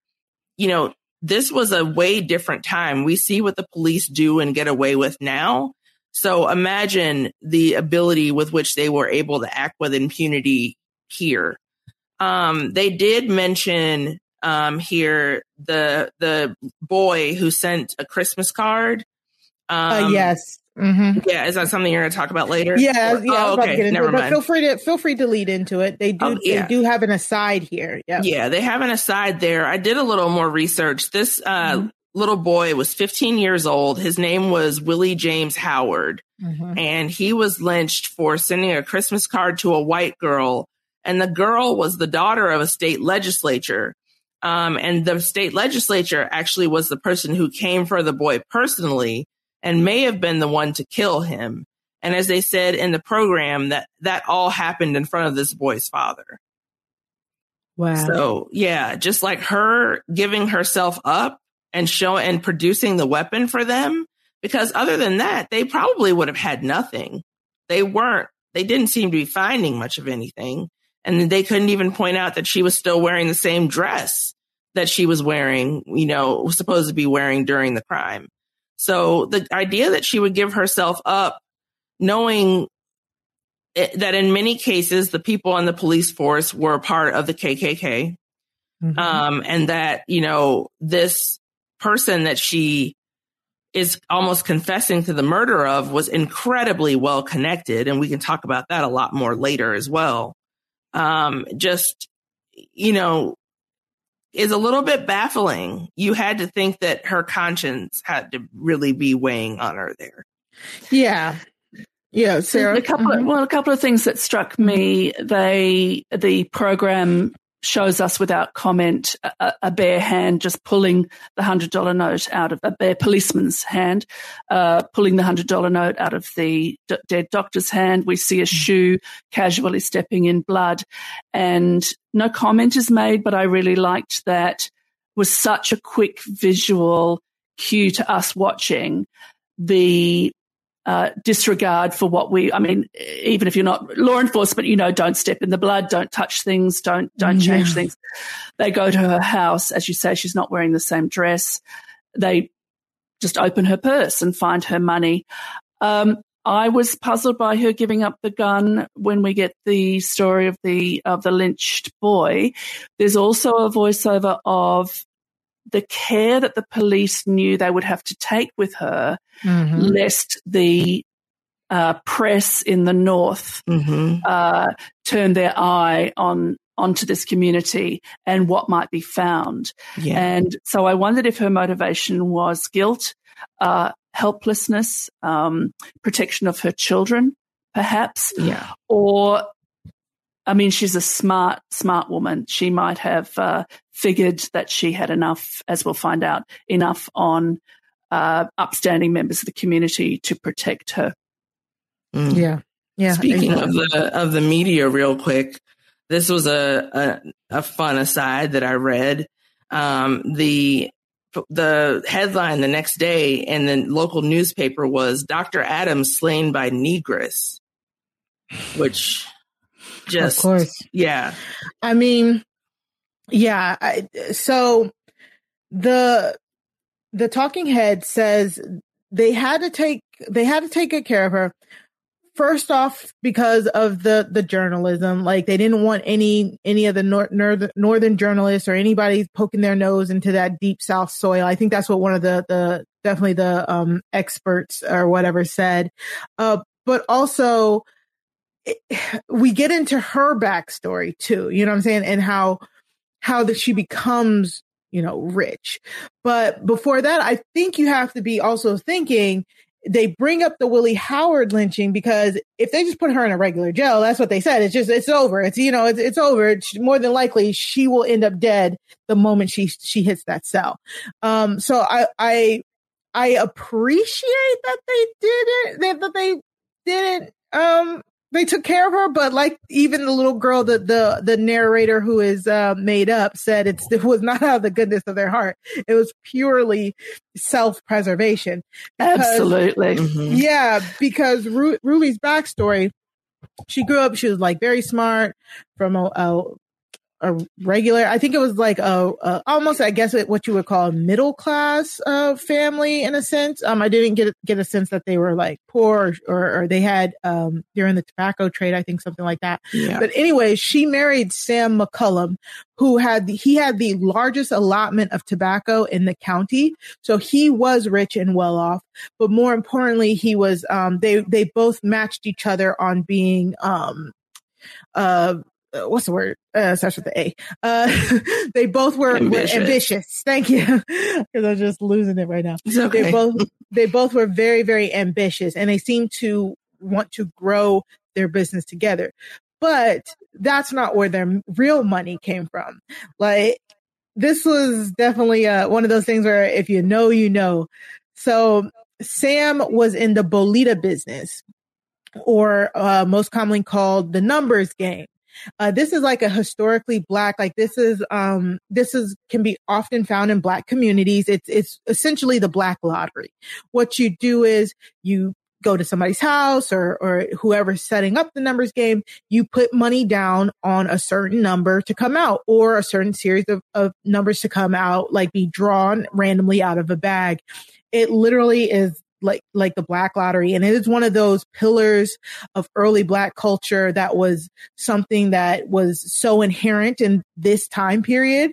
you know this was a way different time. We see what the police do and get away with now. So imagine the ability with which they were able to act with impunity here. Um, they did mention um, here the the boy who sent a Christmas card. Uh, um, uh, yes. Mm-hmm. Yeah, is that something you're going to talk about later? Yeah, or, yeah. Oh, okay. Never it, mind. feel free to feel free to lead into it. They do. Oh, yeah. They do have an aside here. Yeah. Yeah, they have an aside there. I did a little more research. This uh, mm-hmm. little boy was 15 years old. His name was Willie James Howard, mm-hmm. and he was lynched for sending a Christmas card to a white girl. And the girl was the daughter of a state legislature. Um, and the state legislature actually was the person who came for the boy personally and may have been the one to kill him. And as they said in the program, that that all happened in front of this boy's father. Wow. So yeah, just like her giving herself up and showing and producing the weapon for them, because other than that, they probably would have had nothing. They weren't, they didn't seem to be finding much of anything. And they couldn't even point out that she was still wearing the same dress that she was wearing, you know, was supposed to be wearing during the crime. So the idea that she would give herself up, knowing that in many cases the people on the police force were part of the KKK, mm-hmm. um, and that you know this person that she is almost confessing to the murder of was incredibly well connected, and we can talk about that a lot more later as well um, just, you know, is a little bit baffling. You had to think that her conscience had to really be weighing on her there. Yeah. Yeah, Sarah. A couple, mm-hmm. well, a couple of things that struck me. They, the program shows us without comment a, a, bare hand just pulling the hundred dollar note out of a bare policeman's hand, uh, pulling the hundred dollar note out of the d- dead doctor's hand. We see a hmm. shoe casually stepping in blood, and no comment is made. But I really liked that was such a quick visual cue to us watching the uh, disregard for what we, I mean, even if you're not law enforcement, you know, don't step in the blood, don't touch things, don't, don't yeah. change things. They go to her house. As you say, she's not wearing the same dress. They just open her purse and find her money. Um, I was puzzled by her giving up the gun when we get the story of the of the lynched boy. There's also a voiceover of the care that the police knew they would have to take with her, mm-hmm. lest the uh, press in the north mm-hmm. uh, turn their eye on onto this community and what might be found. Yeah. And so I wondered if her motivation was guilt, uh, helplessness, um, protection of her children, perhaps, yeah. or I mean, she's a smart, smart woman. She might have uh, figured that she had enough, as we'll find out, enough on uh, upstanding members of the community to protect her. Mm. Yeah, yeah. Speaking of the of the media, real quick, this was a a, a fun aside that I read. Um, the the headline the next day in the local newspaper was Dr. Adams slain by Negress, which Just, of course. Yeah. I mean, yeah. I, so the the talking head says they had to take they had to take good care of her. First off because of the the journalism like they didn't want any any of the nor- northern northern journalists or anybody poking their nose into that deep south soil. I think that's what one of the the definitely the um experts or whatever said. Uh but also it, we get into her backstory too you know what i'm saying? And how how that she becomes you know rich but before that i think you have to be also thinking they bring up the Willie Howard lynching because if they just put her in a regular jail, that's what they said. It's just, it's over. It's, you know, it's, it's over. It's more than likely she will end up dead the moment she, she hits that cell. Um, so I, I, I appreciate that they did it, that, that they didn't, um, they took care of her, but like even the little girl, the the the narrator who is uh, made up said it's it was not out of the goodness of their heart. It was purely self preservation. Absolutely, mm-hmm. yeah. Because Ru- Ruby's backstory, she grew up. She was like very smart from a, a a regular i think it was like a, a, almost i guess what you would call a middle class uh, family in a sense. Um i didn't get get a sense that they were like poor or, or, they had um during the tobacco trade i think something like that. Yeah. but anyway she married sam McCollum who had the, he had the largest allotment of tobacco in the county. So he was rich and well off but more importantly he was um they they both matched each other on being um uh uh, what's the word? Uh, starts with the A. Uh, [laughs] they both were ambitious. were ambitious. Thank you, [laughs] because I'm just losing it right now. Okay. They both they both were very very ambitious, and they seem to want to grow their business together. But that's not where their real money came from. Like this was definitely uh, one of those things where if you know, you know. So Sam was in the Bolita business, or uh, most commonly called the numbers game. Uh, this is like a historically black, like this is, um, this is, can be often found in black communities. It's, it's essentially the black lottery. What you do is you go to somebody's house or, or whoever's setting up the numbers game, you put money down on a certain number to come out or a certain series of, of numbers to come out, like be drawn randomly out of a bag. It literally is like like the black lottery. And it is one of those pillars of early black culture that was something that was so inherent in this time period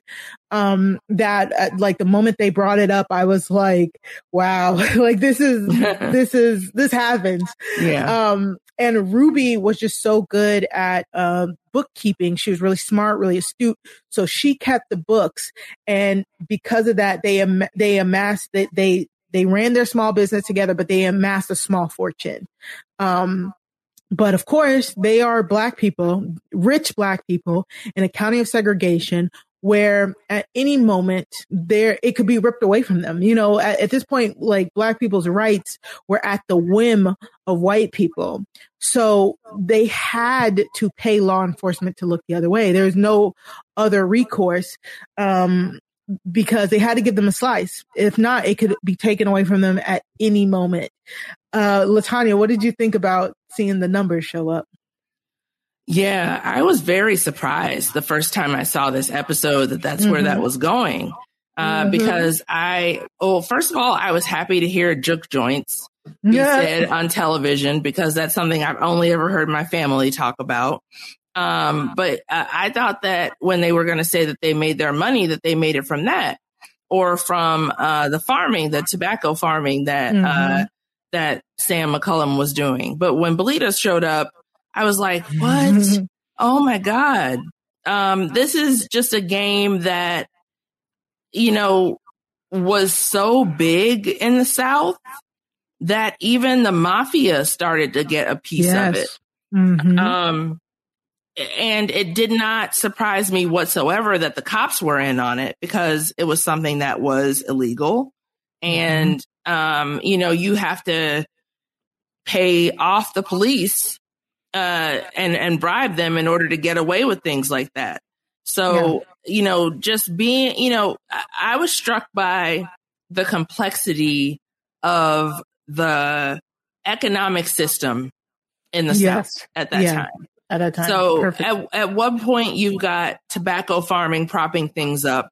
um that uh, like the moment they brought it up i was like wow [laughs] like this is [laughs] this is this happens. Yeah. Um and ruby was just so good at um bookkeeping. She was really smart really astute. So she kept the books. And because of that they am- they amassed that they they ran their small business together, but they amassed a small fortune. Um, but of course, they are black people, rich black people in a county of segregation where at any moment there it could be ripped away from them. You know, at, at, this point, like black people's rights were at the whim of white people. So they had to pay law enforcement to look the other way. There's no other recourse. Um, because they had to give them a slice. If not, it could be taken away from them at any moment. Uh, LaTonya, what did you think about seeing the numbers show up? Yeah, I was very surprised the first time I saw this episode that that's mm-hmm. where that mm-hmm. was going. Uh, mm-hmm. because I, oh, first of all, I was happy to hear juke joints be yeah. said on television because that's something I've only ever heard my family talk about. Um, but uh, I thought that when they were going to say that they made their money, that they made it from that or from uh, the farming, the tobacco farming that mm-hmm. uh, that Sam McCollum was doing. But when Bolita showed up, I was like, "What? [laughs] oh my god! Um, this is just a game that you know was so big in the South that even the mafia started to get a piece yes. of it." Mm-hmm. Um, and it did not surprise me whatsoever that the cops were in on it because it was something that was illegal. And, um, you know, you have to pay off the police, uh, and, and bribe them in order to get away with things like that. So, yeah. you know, just being, you know, I, I was struck by the complexity of the economic system in the yes. South at that yeah. time at a time. So Perfect. at, at one point you've got tobacco farming propping things up,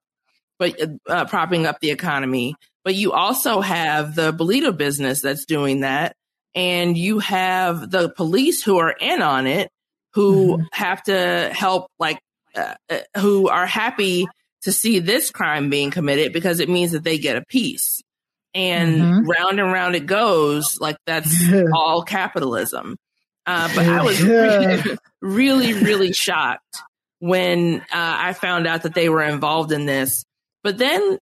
but uh, propping up the economy. But you also have the Bolita business that's doing that, and you have the police who are in on it, who Mm-hmm. have to help, like, uh, uh, who are happy to see this crime being committed because it means that they get a piece. And Mhm. round and round it goes, like that's [laughs] all capitalism. Uh, but I was really, [laughs] really, really shocked when uh, I found out that they were involved in this. But then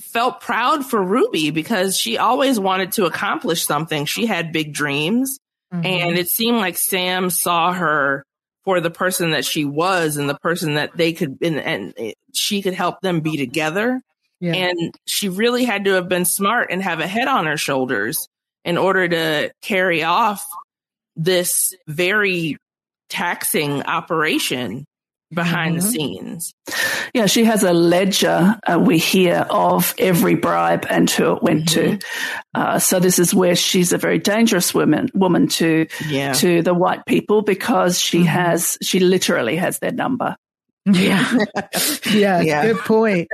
felt proud for Ruby because she always wanted to accomplish something. She had big dreams. Mhm. And it seemed like Sam saw her for the person that she was and the person that they could, and, and she could help them be together. Yeah. And she really had to have been smart and have a head on her shoulders in order to carry off this very taxing operation behind the Mhm. scenes. Yeah, she has a ledger, uh, we hear, of every bribe and who it went to. Uh, so this is where she's a very dangerous woman, woman to, Yeah. to the white people because she has, she literally has their number. Yeah. [laughs] yeah. Yeah. Good point.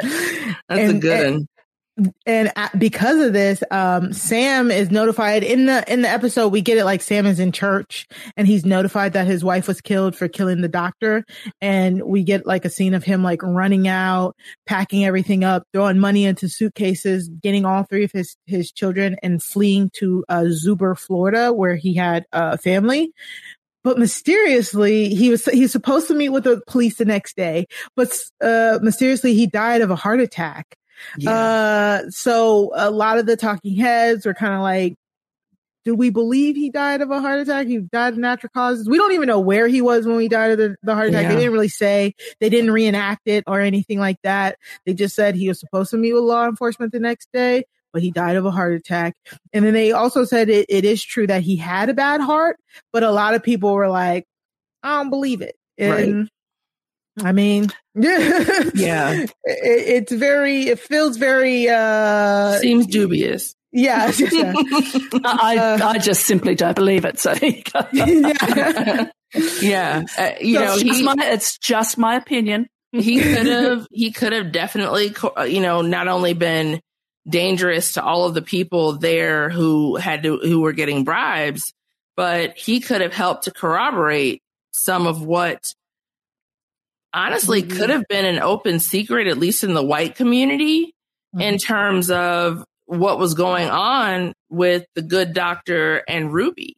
That's a good one. And uh, because of this, um, Sam is notified in the in the episode. We get it like Sam is in church and he's notified that his wife was killed for killing the doctor. And we get like a scene of him like running out, packing everything up, throwing money into suitcases, getting all three of his his children, and fleeing to uh, Zuber, Florida, where he had a family but mysteriously he was he's supposed to meet with the police the next day but uh mysteriously he died of a heart attack uh so a lot of the talking heads were kind of like do we believe he died of a heart attack? He died of natural causes. We don't even know where he was when he died of the, the heart attack. Yeah. They didn't really say. They didn't reenact it or anything like that. They just said he was supposed to meet with law enforcement the next day, but he died of a heart attack. And then they also said it, it is true that he had a bad heart, but a lot of people were like, I don't believe it. And I mean, Yeah. [laughs] it, it's very, it feels very, uh, Seems dubious. yeah. [laughs] yeah. I, I just simply don't believe it. So there you go. yeah. Yeah. [laughs] Uh, you So know, it's, just he, my, it's just my opinion. he could have he could have definitely uh, you know not only been dangerous to all of the people there who had to who were getting bribes but he could have helped to corroborate some of what honestly Mhm. could have been an open secret at least in the white community in terms of what was going on with the good doctor and ruby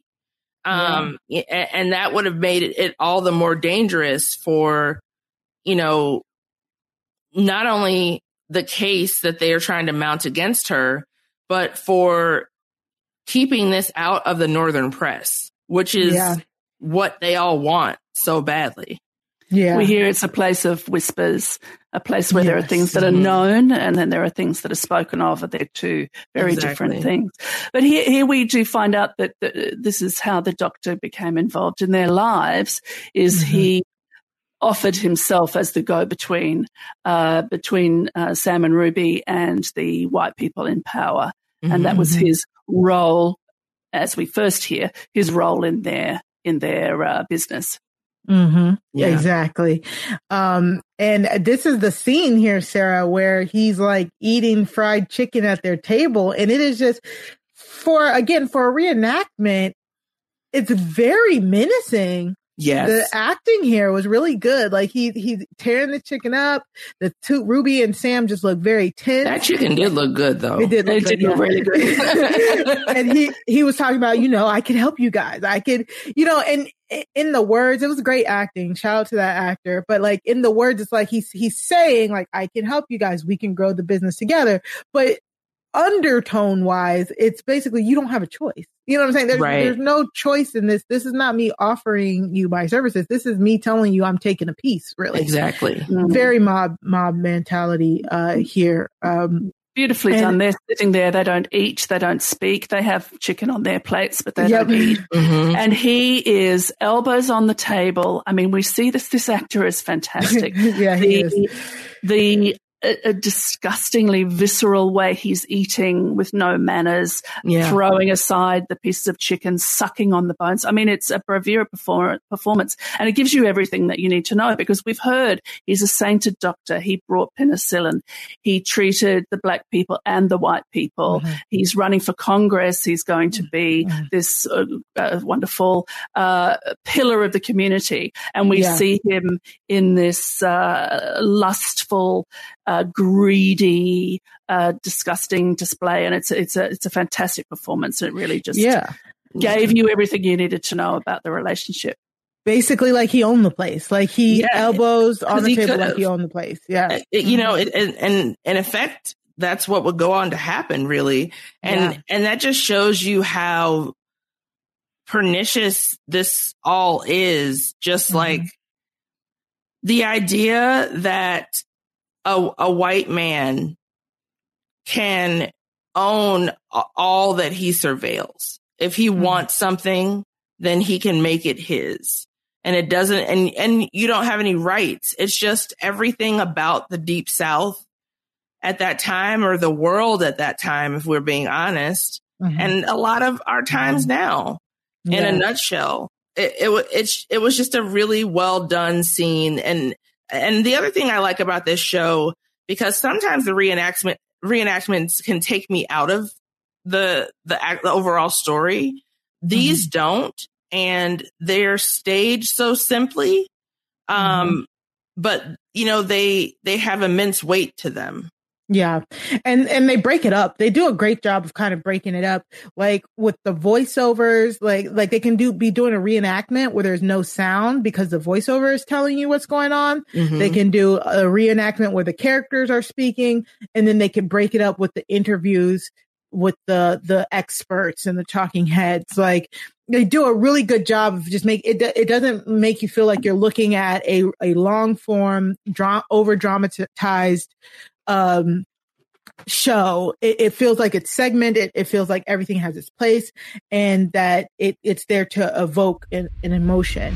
um and that would have made it, it all the more dangerous for you know, not only the case that they are trying to mount against her, but for keeping this out of the northern press, which is Yeah. what they all want so badly. Yeah. We hear it's a place of whispers, a place where there are things that are Mhm. known and then there are things that are spoken of. and They're two very different things. But here, here we do find out that the, this is how the doctor became involved in their lives is Mhm. he offered himself as the go-between uh, between uh, Sam and Ruby and the white people in power. And that was Mhm. his role, as we first hear, his role in their in their uh, business. Mm-hmm. Yeah. Exactly. Um, and this is the scene here, Sarah, where he's like eating fried chicken at their table. And it is just for, again, for a reenactment, it's very menacing. Yes. The acting here was really good. Like he, he's tearing the chicken up. The two, Ruby and Sam just look very tense. that chicken did look good though. It did look did good, look really good. [laughs] [laughs] and he he was talking about you know I can help you guys I could you know and in the words it was great acting shout out to that actor but like in the words it's like he's he's saying like I can help you guys we can grow the business together but undertone wise it's basically you don't have a choice you know what I'm saying there's Right. there's no choice in this this is not me offering you my services this is me telling you I'm taking a piece really exactly. very mob mob mentality uh here um Beautifully And- done. They're sitting there. They don't eat. They don't speak. They have chicken on their plates, but they Yep. don't eat. [laughs] Mhm. And he is elbows on the table. I mean, we see this. This actor is fantastic. [laughs] yeah he is the, the a, a, disgustingly visceral way he's eating with no manners, Yeah. throwing aside the pieces of chicken, sucking on the bones. I mean, it's a bravura perform- performance and it gives you everything that you need to know because we've heard he's a sainted doctor. He brought penicillin. He treated the black people and the white people. He's running for Congress. He's going to be this uh, uh, wonderful uh, pillar of the community. And we Yeah. see him in this uh, lustful, uh, greedy, uh, disgusting display, and it's it's a it's a fantastic performance. And It really just Yeah. gave you everything you needed to know about the relationship. Basically, like he owned the place. Like he Yeah. elbows on the he table could've. like he owned the place. Yeah. It- you know, it, and, and in effect, that's what would go on to happen, really. And Yeah. and that just shows you how pernicious this all is. Just Mhm. like the idea that a a white man can own all that he surveils. If he wants something, then he can make it his. And it doesn't and and you don't have any rights. It's just everything about the deep south at that time or the world at that time if we're being honest. Mhm. And a lot of our times now in Yeah. a nutshell. It, it it's it was just a really well done scene, and and the other thing I like about this show because sometimes the reenactment reenactments can take me out of the the, the overall story. These don't, and they're staged so simply. Um, but you know they they have immense weight to them. Yeah. And and they break it up. They do a great job of kind of breaking it up. Like with the voiceovers, like like they can do be doing a reenactment where there's no sound because the voiceover is telling you what's going on. They Mhm. can do a reenactment where the characters are speaking and then they can break it up with the interviews with the the experts and the talking heads. Like they do a really good job of just make it it doesn't make you feel like you're looking at a a long form dra- over dramatized um show. It, it feels like it's segmented. It feels like everything has its place and that it it's there to evoke an, an emotion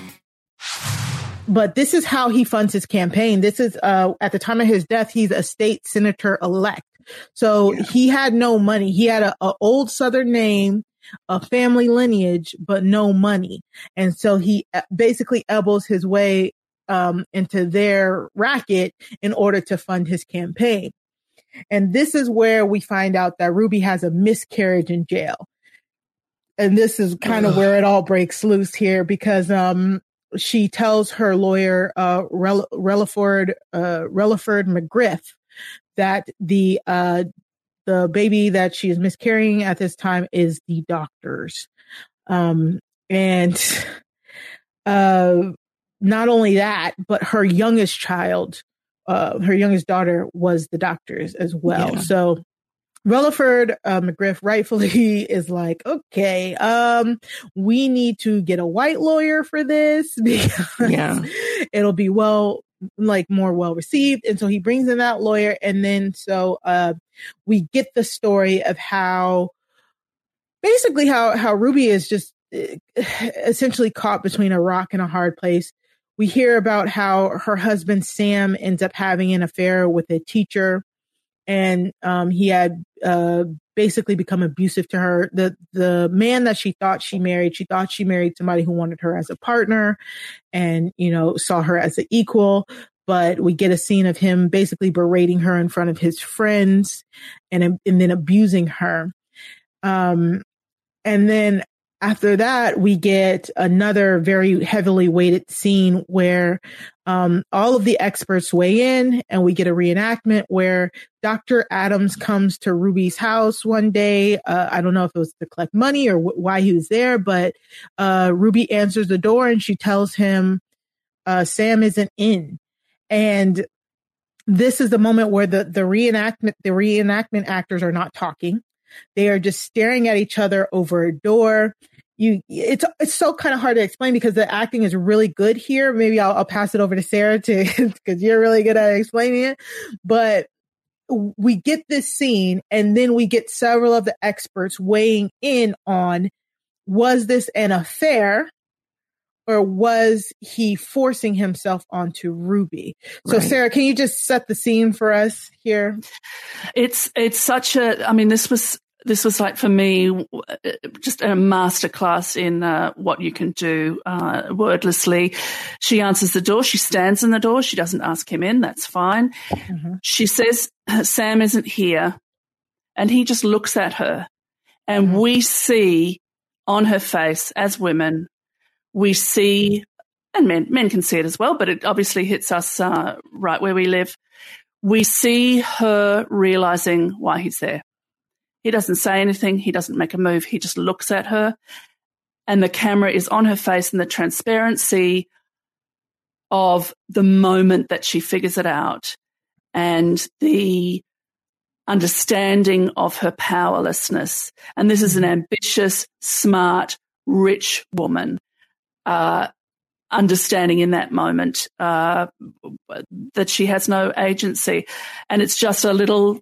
But this is how he funds his campaign. This is uh at the time of his death he's a state senator elect so he had no money. He had a, a old southern name a family lineage but no money. And so he uh, basically elbows his way um into their racket in order to fund his campaign. And this is where we find out that ruby has a miscarriage in jail. And this is kind of where it all breaks loose here because um she tells her lawyer uh Rel- Relaford uh Relaford McGriff that the uh the baby that she is miscarrying at this time is the doctor's um and [laughs] uh not only that but her youngest child uh her youngest daughter was the doctor's as well Yeah. so Relaford uh, McGriff rightfully [laughs] is like, okay, um, we need to get a white lawyer for this [laughs] because Yeah. it'll be well, like more well received. And so he brings in that lawyer, and then so uh, we get the story of how basically how how Ruby is just uh, essentially caught between a rock and a hard place. We hear about how her husband Sam ends up having an affair with a teacher and um, he had uh, basically become abusive to her. The the man that she thought she married, she thought she married somebody who wanted her as a partner, and you know saw her as an equal. But we get a scene of him basically berating her in front of his friends, and and then abusing her. Um, and then after that, we get another very heavily weighted scene where um, all of the experts weigh in, and we get a reenactment where Dr. Adams comes to Ruby's house one day. Uh, I don't know if it was to collect money or wh- why he was there, but uh, Ruby answers the door and she tells him uh, Sam isn't in. And this is the moment where the, the reenactment the reenactment actors are not talking. They are just staring at each other over a door. You, it's it's so kind of hard to explain because the acting is really good here. Maybe I'll, I'll pass it over to Sarah to [laughs] because you're really good at explaining it. But we get this scene, and then we get several of the experts weighing in on was this an affair or was he forcing himself onto Ruby? So right. Sarah, can you just set the scene for us here? It's it's such a I mean this was this was like for me just a masterclass in uh, what you can do uh, wordlessly. She answers the door. She stands in the door. She doesn't ask him in. That's fine. Mm-hmm. She says Sam isn't here, and he just looks at her, and mm-hmm. we see on her face as women we see, and men, men can see it as well, but it obviously hits us uh, right where we live. We see her realizing why he's there. He doesn't say anything. He doesn't make a move. He just looks at her and the camera is on her face and the transparency of the moment that she figures it out and the understanding of her powerlessness. And this is an ambitious, smart, rich woman uh, understanding in that moment uh, that she has no agency. And it's just a little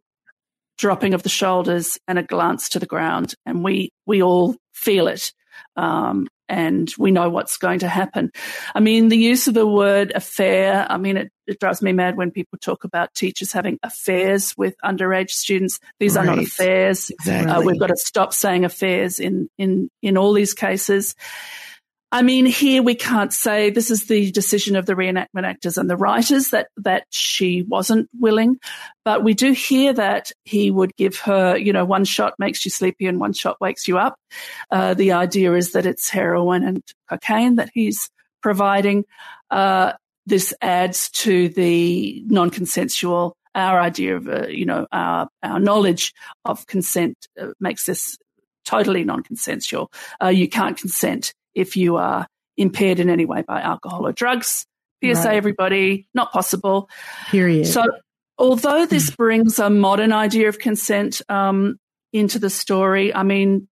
dropping of the shoulders and a glance to the ground. And we, we all feel it. Um, and we know what's going to happen. I mean, the use of the word affair, I mean, it, it drives me mad when people talk about teachers having affairs with underage students. These right. are not affairs. Exactly. Uh, we've got to stop saying affairs in, in, in all these cases. I mean, here we can't say this is the decision of the reenactment actors and the writers that, that she wasn't willing, but we do hear that he would give her, you know, one shot makes you sleepy and one shot wakes you up. Uh, the idea is that it's heroin and cocaine that he's providing. Uh, this adds to the non-consensual our idea of, uh, you know, our, our knowledge of consent uh, makes this totally non-consensual. Uh, you can't consent if you are impaired in any way by alcohol or drugs. PSA, right. everybody, not possible. Period. So, although this brings a modern idea of consent um, into the story, I mean,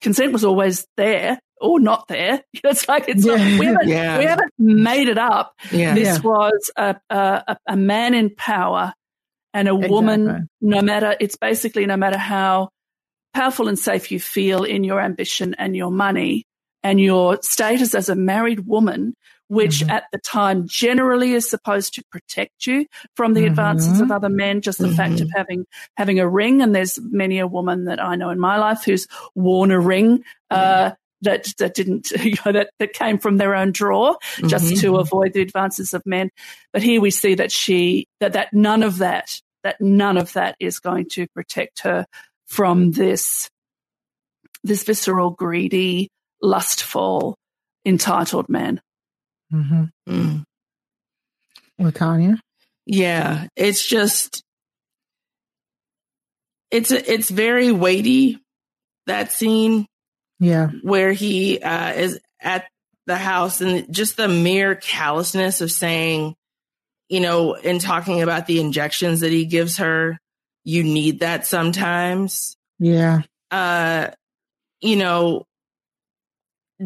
consent was always there or not there. [laughs] It's like it's yeah. not, we, haven't, yeah. we haven't made it up. Yeah. This was a, a, a man in power and a exactly. woman, no matter, it's basically no matter how powerful and safe you feel in your ambition and your money, and your status as a married woman, which mm-hmm. at the time generally is supposed to protect you from the mm-hmm. advances of other men, just the mm-hmm. fact of mm-hmm. having, having a ring. And there's many a woman that I know in my life who's worn a ring, uh, that, that didn't, [laughs] you know, that, that came from their own drawer just to mm-hmm. avoid the advances of men. But here we see that she, that, that none of that, that none of that is going to protect her from this, this visceral, greedy, lustful, entitled man. Mm-hmm. Mm. LaTonya? Yeah, it's just it's it's very weighty that scene. Yeah, where he uh, is at the house and just the mere callousness of saying, you know, in talking about the injections that he gives her, you need that sometimes. Yeah. Uh, you know,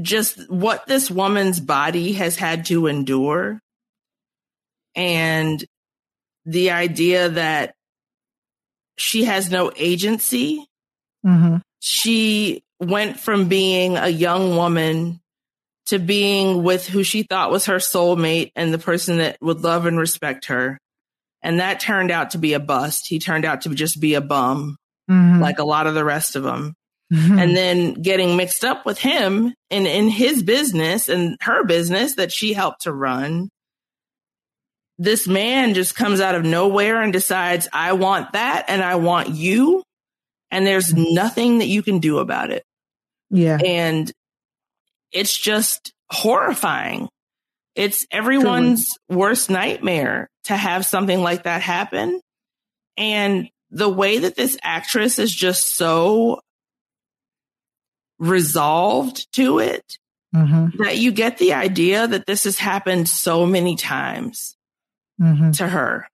just what this woman's body has had to endure and the idea that she has no agency. Mm-hmm. She went from being a young woman to being with who she thought was her soulmate and the person that would love and respect her. And that turned out to be a bust. He turned out to just be a bum, mm-hmm. like a lot of the rest of them mm-hmm. and then getting mixed up with him in, in his business and her business that she helped to run. This man just comes out of nowhere and decides, I want that and I want you. And there's nothing that you can do about it. Yeah. And it's just horrifying. It's everyone's worst nightmare to have something like that happen. And the way that this actress is just so resolved to it mm-hmm. that you get the idea that this has happened so many times mm-hmm. to her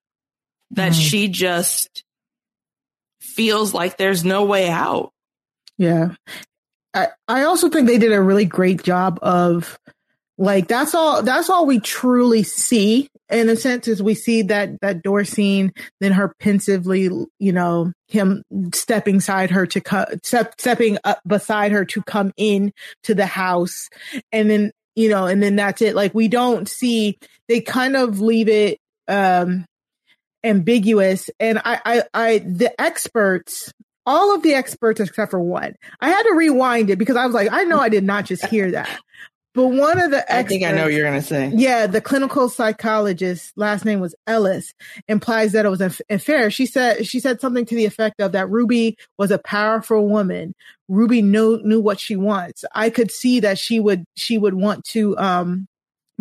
that mm-hmm. she just feels like there's no way out. Yeah. I, I also think they did a really great job of like that's all that's all we truly see in a sense as we see that that door scene then her pensively you know him stepping side her to co- step, stepping up beside her to come in to the house. And then you know and then that's it. Like we don't see they kind of leave it um ambiguous. And i i i the experts all of the experts except for one i had to rewind it because i was like i know i did not just hear that but one of the experts, I think I know what you're going to say. Yeah, the clinical psychologist, last name was Ellis, implies that it was unfair. She said she said something to the effect of that Ruby was a powerful woman. Ruby knew knew what she wants. I could see that she would she would want to um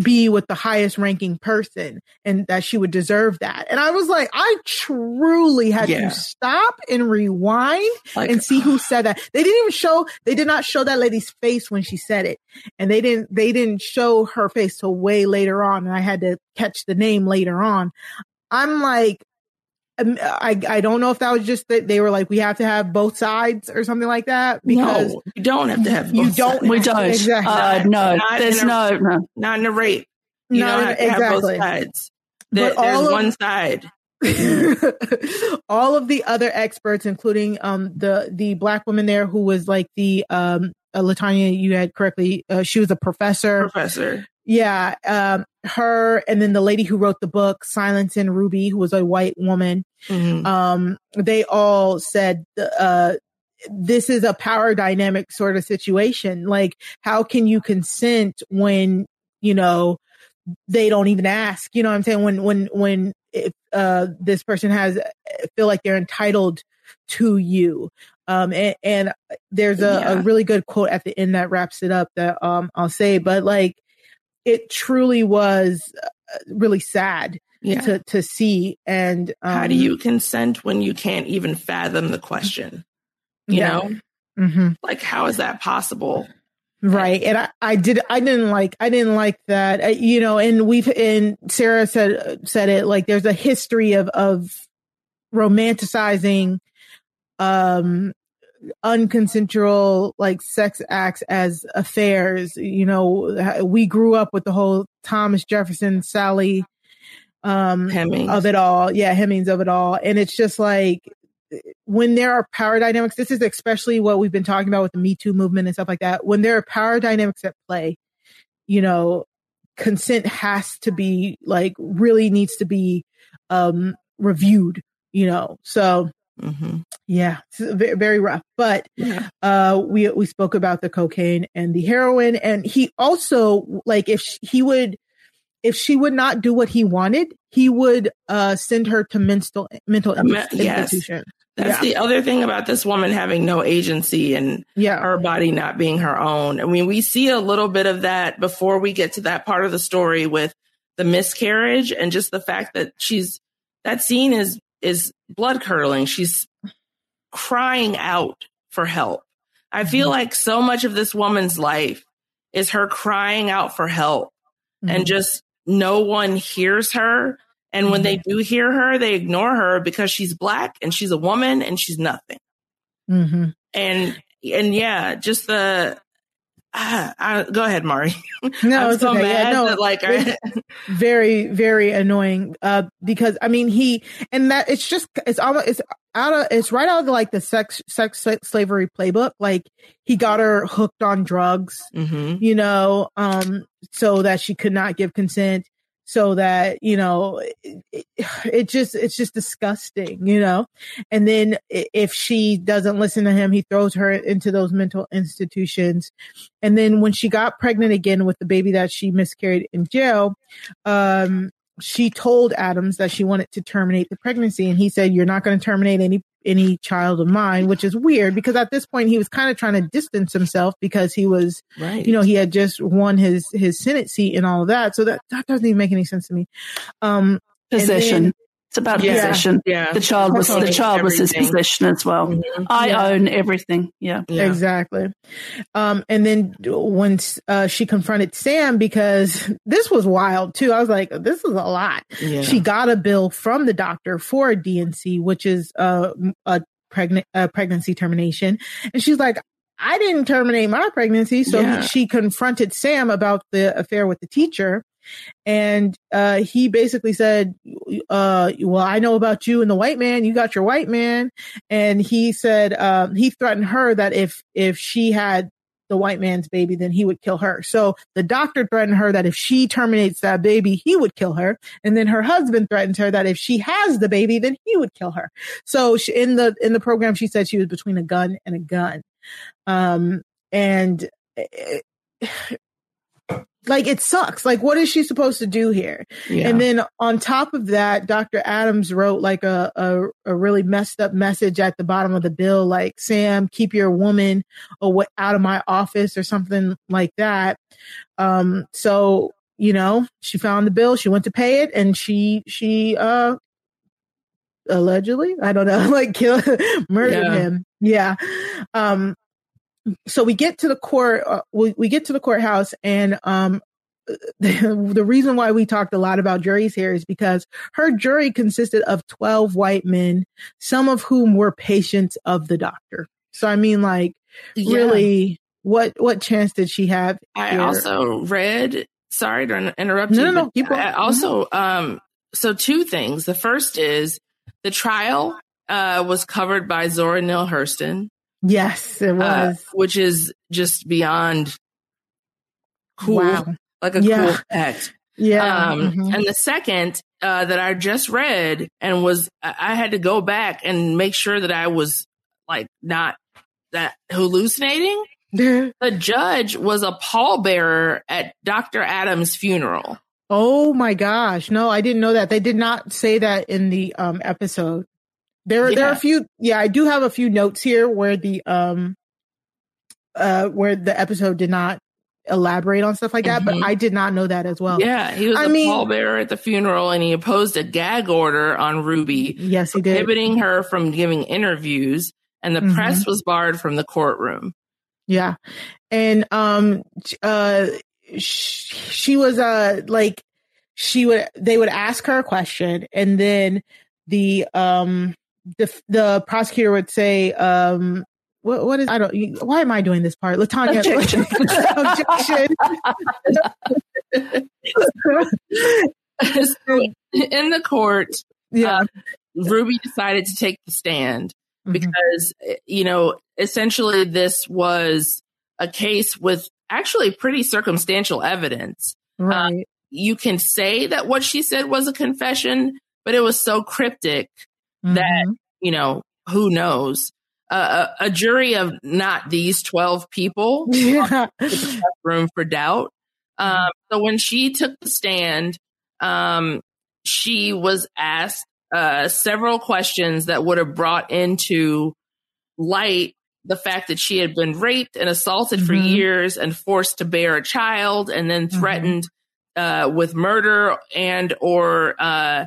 be with the highest ranking person and that she would deserve that. And I was like, I truly had yeah. to stop and rewind like, and see who said that. They didn't even show, they did not show that lady's face when she said it. And they didn't, they didn't show her face till way later on. And I had to catch the name later on. I'm like, I I don't know if that was just that they were like we have to have both sides or something like that because no, you don't have to have you don't sides. we don't exactly uh, no not there's a, no no. not in a rape. You not don't have exactly. have both sides. There, there's of, one side. [laughs] All of the other experts including um the the black woman there who was like the um uh, LaTonya you had correctly uh, she was a professor. Professor. Yeah, um, her and then the lady who wrote the book, Silence and Ruby, who was a white woman. Mm-hmm. Um, they all said, uh, this is a power dynamic sort of situation. Like, how can you consent when, you know, they don't even ask, you know what I'm saying? When, when, when, if, uh, this person has feel like they're entitled to you. Um, and, and there's a, yeah. a really good quote at the end that wraps it up that, um, I'll say, but like, it truly was uh, really sad yeah. to to see. And um, how do um, you consent when you can't even fathom the question? You yeah. know, mm-hmm. like how is that possible? Right. And I, I did, I didn't like, I didn't like that, uh, you know, and we've, and Sarah said, said it like there's a history of, of romanticizing, um, unconsensual like sex acts as affairs. You know, we grew up with the whole Thomas Jefferson, Sally, um, Hemings. of it all. Yeah, Hemings of it all. And it's just like when there are power dynamics, this is especially what we've been talking about with the Me Too movement and stuff like that. When there are power dynamics at play, you know, consent has to be like really needs to be um reviewed, you know. So Mm-hmm. Yeah, very, very rough. But yeah. uh, we we spoke about the cocaine and the heroin, and he also like if she, he would if she would not do what he wanted, he would uh, send her to mental mental um, institution. That's yeah. the other thing about this woman having no agency and yeah. her body not being her own. I mean, we see a little bit of that before we get to that part of the story with the miscarriage and just the fact that she's that scene is is blood curdling. She's crying out for help. I feel mm-hmm. like so much of this woman's life is her crying out for help mm-hmm. and just no one hears her. And when they mm-hmm. do hear her, they ignore her because she's black and she's a woman and she's nothing. Mm-hmm. And, and yeah, just the, [sighs] uh, go ahead, Mari. [laughs] No, it's so okay. yeah, no, that, like I... [laughs] very, very annoying. Uh, because I mean, he and that it's just it's almost it's out of it's right out of like the sex sex slavery playbook. Like he got her hooked on drugs, mm-hmm. you know, um, so that she could not give consent so that you know it, it, just it's just disgusting you know? And then if she doesn't listen to him he throws her into those mental institutions. And then when she got pregnant again with the baby that she miscarried in jail um she told Adams that she wanted to terminate the pregnancy and he said you're not going to terminate any any child of mine which is weird because at this point he was kind of trying to distance himself because he was right. you know he had just won his his senate seat and all of that. So that that doesn't even make any sense to me. Um possession it's about yeah, possession. Yeah. The child was the child was his possession as well. Mm-hmm. I yeah. own everything. Yeah. yeah. Exactly. Um, and then when uh, she confronted Sam because this was wild too. I was like, this is a lot. She got a bill from the doctor for a D&C, which is uh, a pregnant uh, pregnancy termination, and she's like, I didn't terminate my pregnancy. So Yeah. she confronted Sam about the affair with the teacher. And uh, he basically said, uh, Well, I know about you and the white man. You got your white man. And he said, um, he threatened her that if, if she had the white man's baby, then he would kill her. So the doctor threatened her that if she terminates that baby, he would kill her. And then her husband threatened her that if she has the baby, then he would kill her. So she, in the, in the program, she said she was between a gun and a gun. Um, and eh, like it sucks. Like, what is she supposed to do here? Yeah. And then on top of that, Dr. Adams wrote like a, a, a really messed up message at the bottom of the bill, like, Sam, keep your woman away, out of my office or something like that. Um, so, you know, she found the bill, she went to pay it and she, she, uh, allegedly, I don't know, [laughs] like kill, murdered Yeah. him. Yeah. Um, so we get to the court, uh, we, we get to the courthouse and, um, [laughs] the, the reason why we talked a lot about juries here is because her jury consisted of 12 white men, some of whom were patients of the doctor. So, I mean, like, Yeah. really, what, what chance did she have? I here? also read, sorry to interrupt No, you. no, no, keep going. Also, um, so two things. The first is the trial, uh, was covered by Zora Neale Hurston, yes, it uh, was. which is just beyond cool, Wow. like a Yeah. cool act. Yeah. Um, mhm. and the second, uh, that I just read and was, I I had to go back and make sure that I was like not that hallucinating. [laughs] The judge was a pallbearer at Dr. Adams' funeral. Oh my gosh. No, I didn't know that. They did not say that in the um episode. There there are a few yeah, I do have a few notes here where the um uh where the episode did not elaborate on stuff like that, Mhm. but I did not know that as well. Yeah, he was I a mean- pallbearer at the funeral and he opposed a gag order on Ruby, Yes, he did. prohibiting her from giving interviews, and the Mhm. press was barred from the courtroom. Yeah. And um uh sh- she was uh like she would they would ask her a question and then the um the the prosecutor would say um what what is I don't why am I doing this part? LaTonya Objection. [laughs] objection. [laughs] So in the court, Yeah. uh, Ruby decided to take the stand Mhm. because, you know, essentially this was a case with actually pretty circumstantial evidence. right. You can say that what she said was a confession, but it was so cryptic that, Mhm. you know, who knows? Uh, a, a jury of not these 12 people [laughs] yeah. [laughs] room for doubt. Um, so when she took the stand, um, she was asked uh, several questions that would have brought into light the fact that she had been raped and assaulted for Mhm. years and forced to bear a child and then Mhm. threatened uh, with murder and or uh,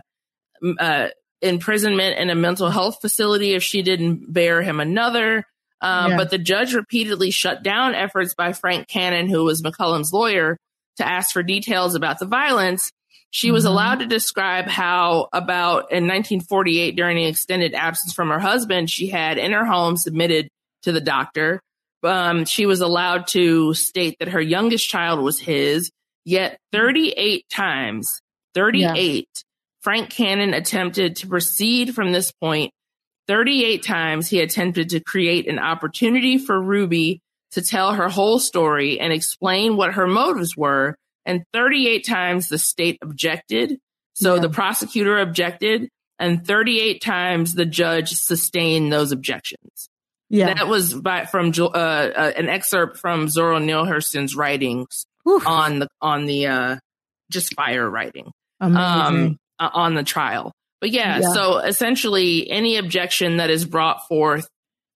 uh, imprisonment in a mental health facility if she didn't bear him another. Um, Yeah. But the judge repeatedly shut down efforts by Frank Cannon, who was McCollum's lawyer, to ask for details about the violence. She was Mhm. allowed to describe how, about in 1948, during an extended absence from her husband, she had in her home submitted to the doctor. Um, she was allowed to state that her youngest child was his, yet 38 times, 38, Frank Cannon attempted to proceed from this point. 38 times he attempted to create an opportunity for Ruby to tell her whole story and explain what her motives were. And 38 times the state objected. So Yeah. the prosecutor objected and 38 times the judge sustained those objections. Yeah. That was by, from uh, uh, an excerpt from Zora Neale Hurston's writings Oof. on the on the uh, just fire writing Amazing. um, uh, on the trial. But yeah, Yeah. so essentially, any objection that is brought forth,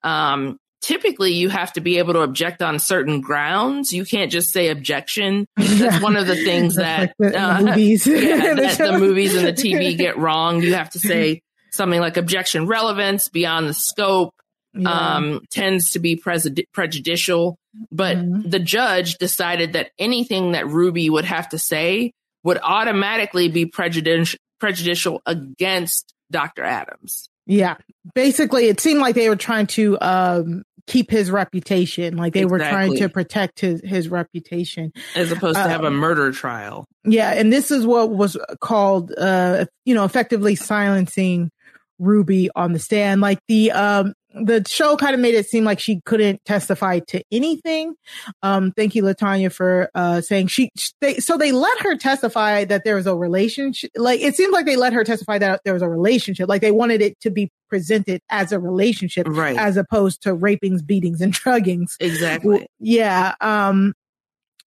um, typically you have to be able to object on certain grounds. You can't just say objection. [laughs] That's one of the things that like the, uh, movies. [laughs] yeah, that the [laughs] movies and the TV get wrong. You have to say something like objection relevance beyond the scope Yeah. um, tends to be prejudi- prejudicial. But Mhm. the judge decided that anything that Ruby would have to say would automatically be prejudicial prejudicial against Dr. Adams. Yeah. Basically, it seemed like they were trying to um, keep his reputation. Like they were trying to protect his, his reputation. as opposed to have a Um, murder trial. Yeah. And this is what was called, uh, you know, effectively silencing Ruby on the stand. Like the, um, the show kind of made it seem like she couldn't testify to anything. Um, thank you, LaTonya, for uh, saying she. They, so they let her testify that there was a relationship. Like it seemed like they let her testify that there was a relationship. Like they wanted it to be presented as a relationship, Right. as opposed to rapings, beatings, and druggings. Exactly. Yeah. Um,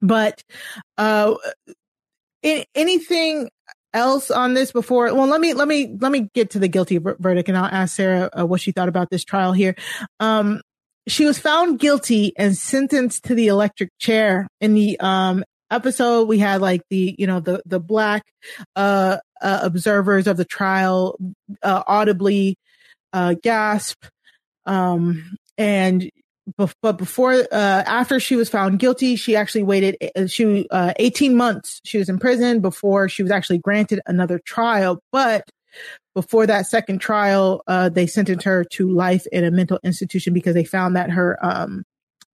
but uh, anything else on this before? Well, let me let me let me get to the guilty verdict, and I'll ask Sarah uh, what she thought about this trial here. Um, she was found guilty and sentenced to the electric chair. In the um episode, we had like the you know the the black uh, uh observers of the trial uh, audibly uh gasp um and but before uh after she was found guilty she actually waited uh, she uh 18 months she was in prison before she was actually granted another trial. But before that second trial uh they sentenced her to life in a mental institution because they found that her um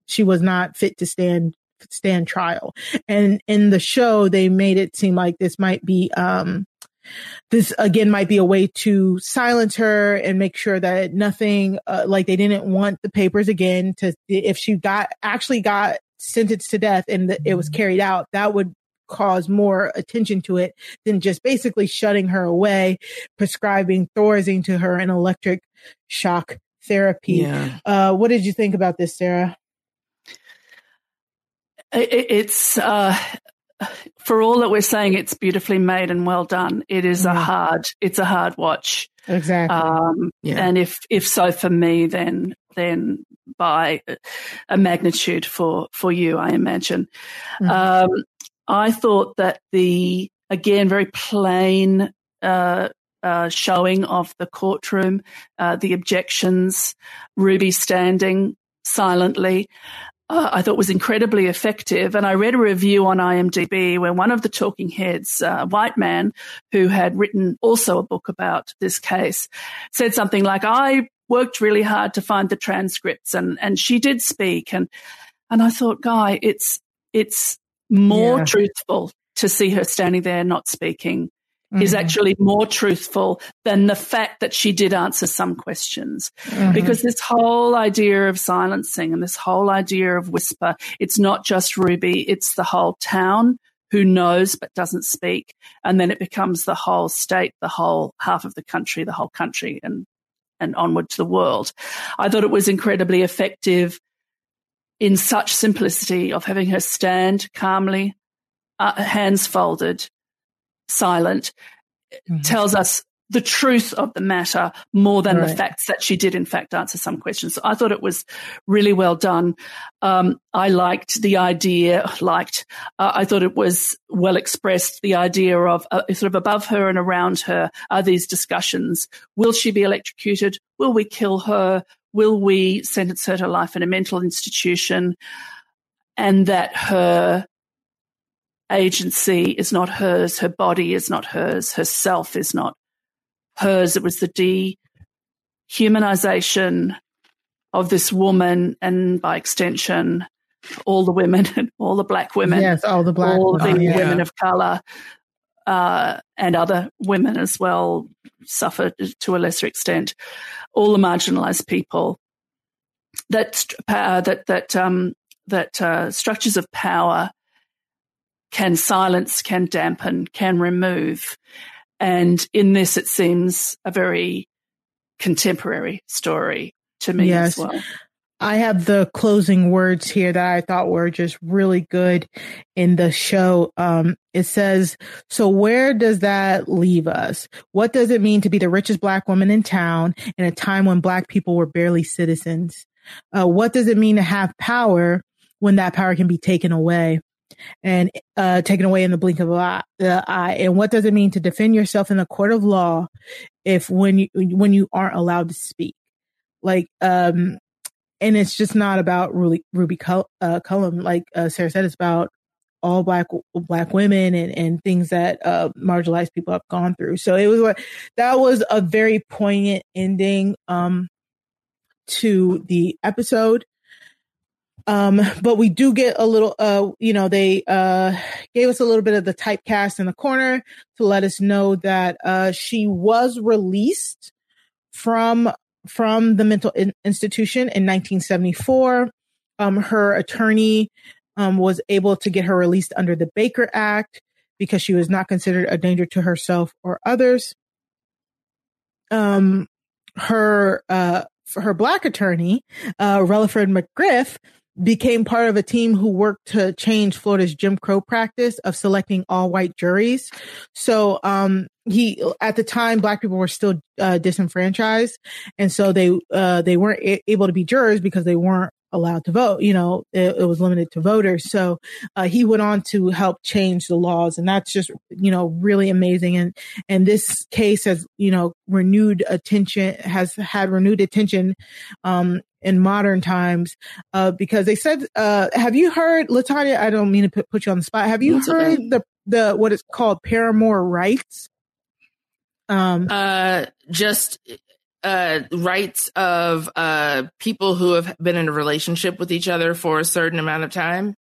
she was not fit to stand stand trial. And in the show they made it seem like this might be um this again might be a way to silence her and make sure that nothing uh, like they didn't want the papers again to if she got actually got sentenced to death and the, it was carried out that would cause more attention to it than just basically shutting her away prescribing thorazine to her and electric shock therapy. Yeah. uh what did you think about this sarah? It- it- It's uh, for all that we're saying, it's beautifully made and well done. It is a hard, it's a hard watch. exactly Um, Yeah. And if if so for me, then then by a magnitude for for you, I imagine. Mhm. Um, I thought that the again very plain uh, uh, showing of the courtroom, uh, the objections, Ruby standing silently. Uh, I thought was incredibly effective. And I read a review on IMDb where one of the talking heads, uh, a white man who had written also a book about this case, said something like, I worked really hard to find the transcripts and, and she did speak. And, and I thought, Guy, it's, it's more Yeah. truthful to see her standing there not speaking is Mhm. actually more truthful than the fact that she did answer some questions. Mhm. Because this whole idea of silencing and this whole idea of whisper, it's not just Ruby, it's the whole town who knows but doesn't speak. And then it becomes the whole state, the whole half of the country, the whole country and, and onward to the world. I thought it was incredibly effective in such simplicity of having her stand calmly, uh, hands folded, silent, tells us the truth of the matter more than the facts that she did in fact answer some questions. So I thought it was really well done. Um, I liked the idea, liked, uh, I thought it was well expressed, the idea of uh, sort of above her and around her are these discussions. Will she be electrocuted? Will we kill her? Will we sentence her to life in a mental institution? And that her agency is not hers, her body is not hers, herself is not hers. It was the dehumanization of this woman and by extension, all the women, [laughs] all the black women, yes all the black all the women, yeah. women of color, uh, and other women as well suffered to a lesser extent, all the marginalized people. That uh, that that um, that uh, structures of power can silence, can dampen, can remove, and in this, it seems a very contemporary story to me Yes. as well. I have the closing words here that I thought were just really good in the show. Um, it says, so where does that leave us? What does it mean to be the richest black woman in town in a time when black people were barely citizens? Uh, what does it mean to have power when that power can be taken away? And uh, taken away in the blink of an eye, eye. And what does it mean to defend yourself in a court of law if when you when you aren't allowed to speak? Like, um, and it's just not about Ruby, Ruby Cull- uh, Cullum, like uh, Sarah said, it's about all black black women and and things that uh, marginalized people have gone through. So it was that was a very poignant ending um, to the episode. Um, but we do get a little, uh, you know, they, uh, gave us a little bit of the typecast in the corner to let us know that, uh, she was released from, from the mental in- institution in 1974. Um, her attorney, um, was able to get her released under the Baker Act because she was not considered a danger to herself or others. Um, her, uh, her black attorney, uh, Releford McGriff, became part of a team who worked to change Florida's Jim Crow practice of selecting all white juries. So, um, he, at the time, black people were still, uh, disenfranchised. And so they, uh, they weren't a- able to be jurors because they weren't allowed to vote. You know, it, it was limited to voters. So, uh, he went on to help change the laws. And that's just, you know, really amazing. And, and this case has, you know, renewed attention, has had renewed attention, um, in modern times, uh, because they said, uh, have you heard, LaTonya? I don't mean to put, you on the spot. Have you That's heard okay. the, the, what is called paramour rights? Um, Uh, just uh, rights of uh, people who have been in a relationship with each other for a certain amount of time.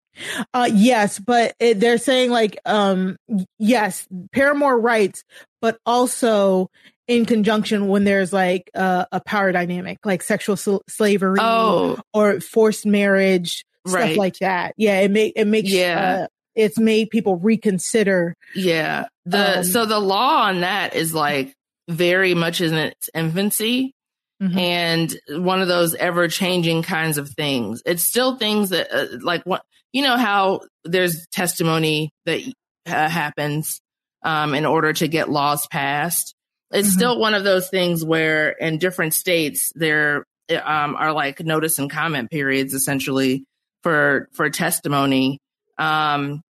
Uh, yes, but it, they're saying like, um, yes, paramour rights, but also in conjunction when there's like uh, a power dynamic, like sexual sl- slavery Oh. or forced marriage, Right. stuff like that. Yeah, it make it makes Yeah. uh, it's made people reconsider. Yeah. The Um, so the law on that is like very much in its infancy Mhm. and one of those ever changing kinds of things. It's still things that uh, like what you know how there's testimony that uh, happens um, in order to get laws passed. It's Mhm. still one of those things where in different states there um, are like notice and comment periods essentially for for testimony. Um,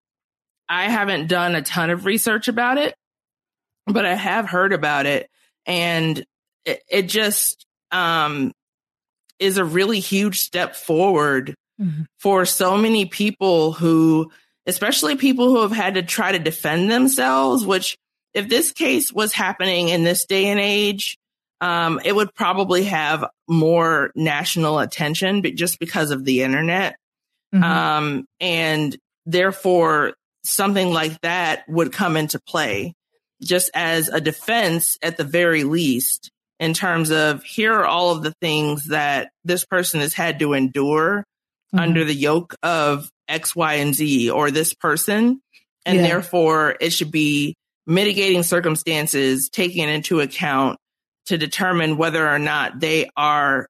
I haven't done a ton of research about it, but I have heard about it, and it, it just um, is a really huge step forward Mhm. for so many people who, especially people who have had to try to defend themselves. Which, if this case was happening in this day and age, um, it would probably have more national attention, but just because of the internet. Mhm. Um, and therefore something like that would come into play just as a defense at the very least in terms of here are all of the things that this person has had to endure Mhm. under the yoke of X, Y, and Z or this person. And Yeah. therefore it should be mitigating circumstances taken into account to determine whether or not they are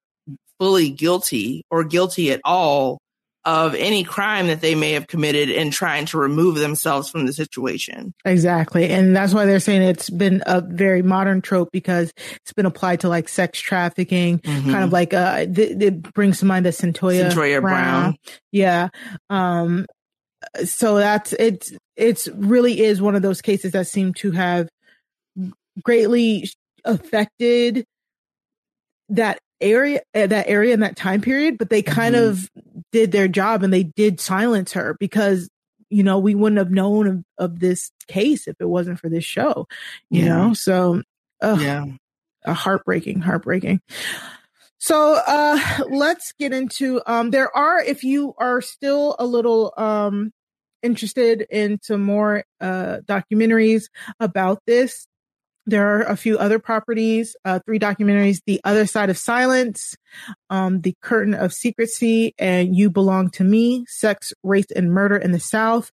fully guilty or guilty at all of any crime that they may have committed in trying to remove themselves from the situation. Exactly. And that's why they're saying it's been a very modern trope because it's been applied to like sex trafficking, kind of like, uh, th- it brings to mind the Cyntoia, Cyntoia Brown. Yeah. Um, so that's, it's, it's really is one of those cases that seem to have greatly affected that area, uh, that area in that time period, but they kind Mhm. of did their job and they did silence her because you know, we wouldn't have known of, of this case if it wasn't for this show, you Yeah. know? So, ugh, Yeah. uh, heartbreaking, heartbreaking. So, uh, let's get into, um, there are, if you are still a little, um, interested into more, uh, documentaries about this, there are a few other properties, uh, three documentaries, The Other Side of Silence, um, The Curtain of Secrecy, and You Belong to Me, Sex, Race, and Murder in the South.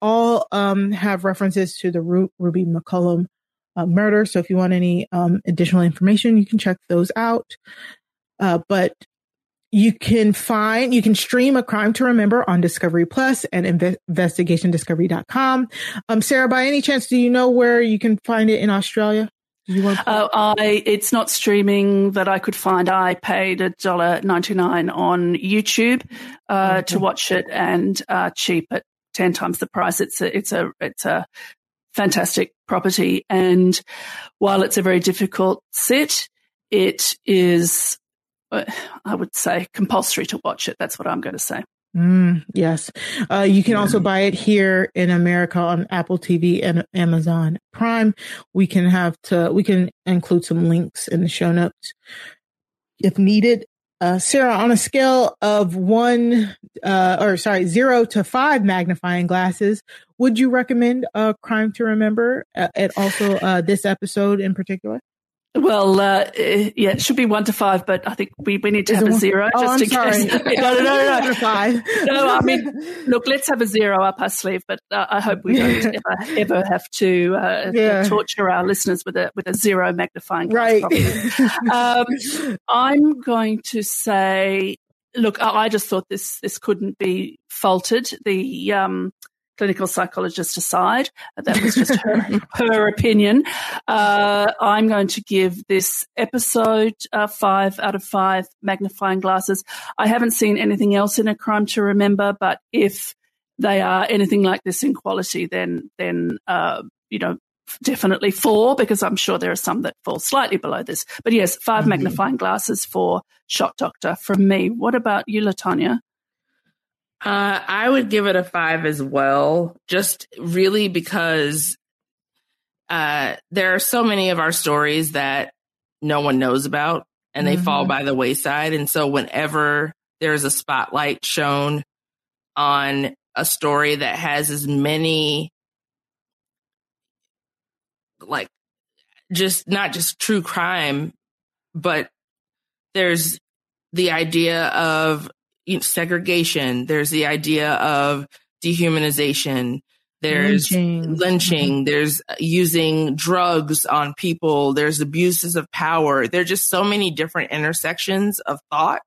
All, um, have references to the Ru- Ruby McCollum, uh, murder. So if you want any, um, additional information, you can check those out. Uh, but you can find, you can stream A Crime to Remember on Discovery Plus and inve- investigationdiscovery.com. Um, Sarah, by any chance, do you know where you can find it in Australia? You want Uh, I it's not streaming that I could find. I paid a dollar ninety nine on YouTube uh, to watch it, and uh, cheap at ten times the price. It's a it's a it's a fantastic property, and while it's a very difficult sit, it is I would say compulsory to watch it. That's what I'm going to say. Mm, yes. Uh, you can also buy it here in America on Apple TV and Amazon Prime. We can have to, we can include some links in the show notes if needed. Uh, Sarah, on a scale of one, uh, or sorry, zero to five magnifying glasses, would you recommend a crime to remember? Uh, and also, uh, this episode in particular? Well, uh, yeah, it should be one to five, but I think we, we need to Is have a zero oh, just I'm in sorry. case. [laughs] no, no, no, no. five. no, I mean, [laughs] look, let's have a zero up our sleeve, but uh, I hope we don't ever, ever have to uh, yeah. torture our listeners with a with a zero magnifying glass. Right. [laughs] um, I'm going to say, look, I just thought this this couldn't be faulted. The um, clinical psychologist aside. That was just her, [laughs] her opinion. Uh, I'm going to give this episode uh, five out of five magnifying glasses. I haven't seen anything else in A Crime to Remember, but if they are anything like this in quality, then then uh, you know definitely four because I'm sure there are some that fall slightly below this. But yes, 5 mm-hmm. magnifying glasses for Shot Doctor from me. What about you, LaTonya? Uh, I would give it a five as well, just really because uh, there are so many of our stories that no one knows about and they mm-hmm. fall by the wayside. And so, whenever there's a spotlight shown on a story that has as many, like, just not just true crime, but there's the idea of you know, segregation. There's the idea of dehumanization. There's lynching. lynching. Mm-hmm. There's using drugs on people. There's abuses of power. There are just so many different intersections of thought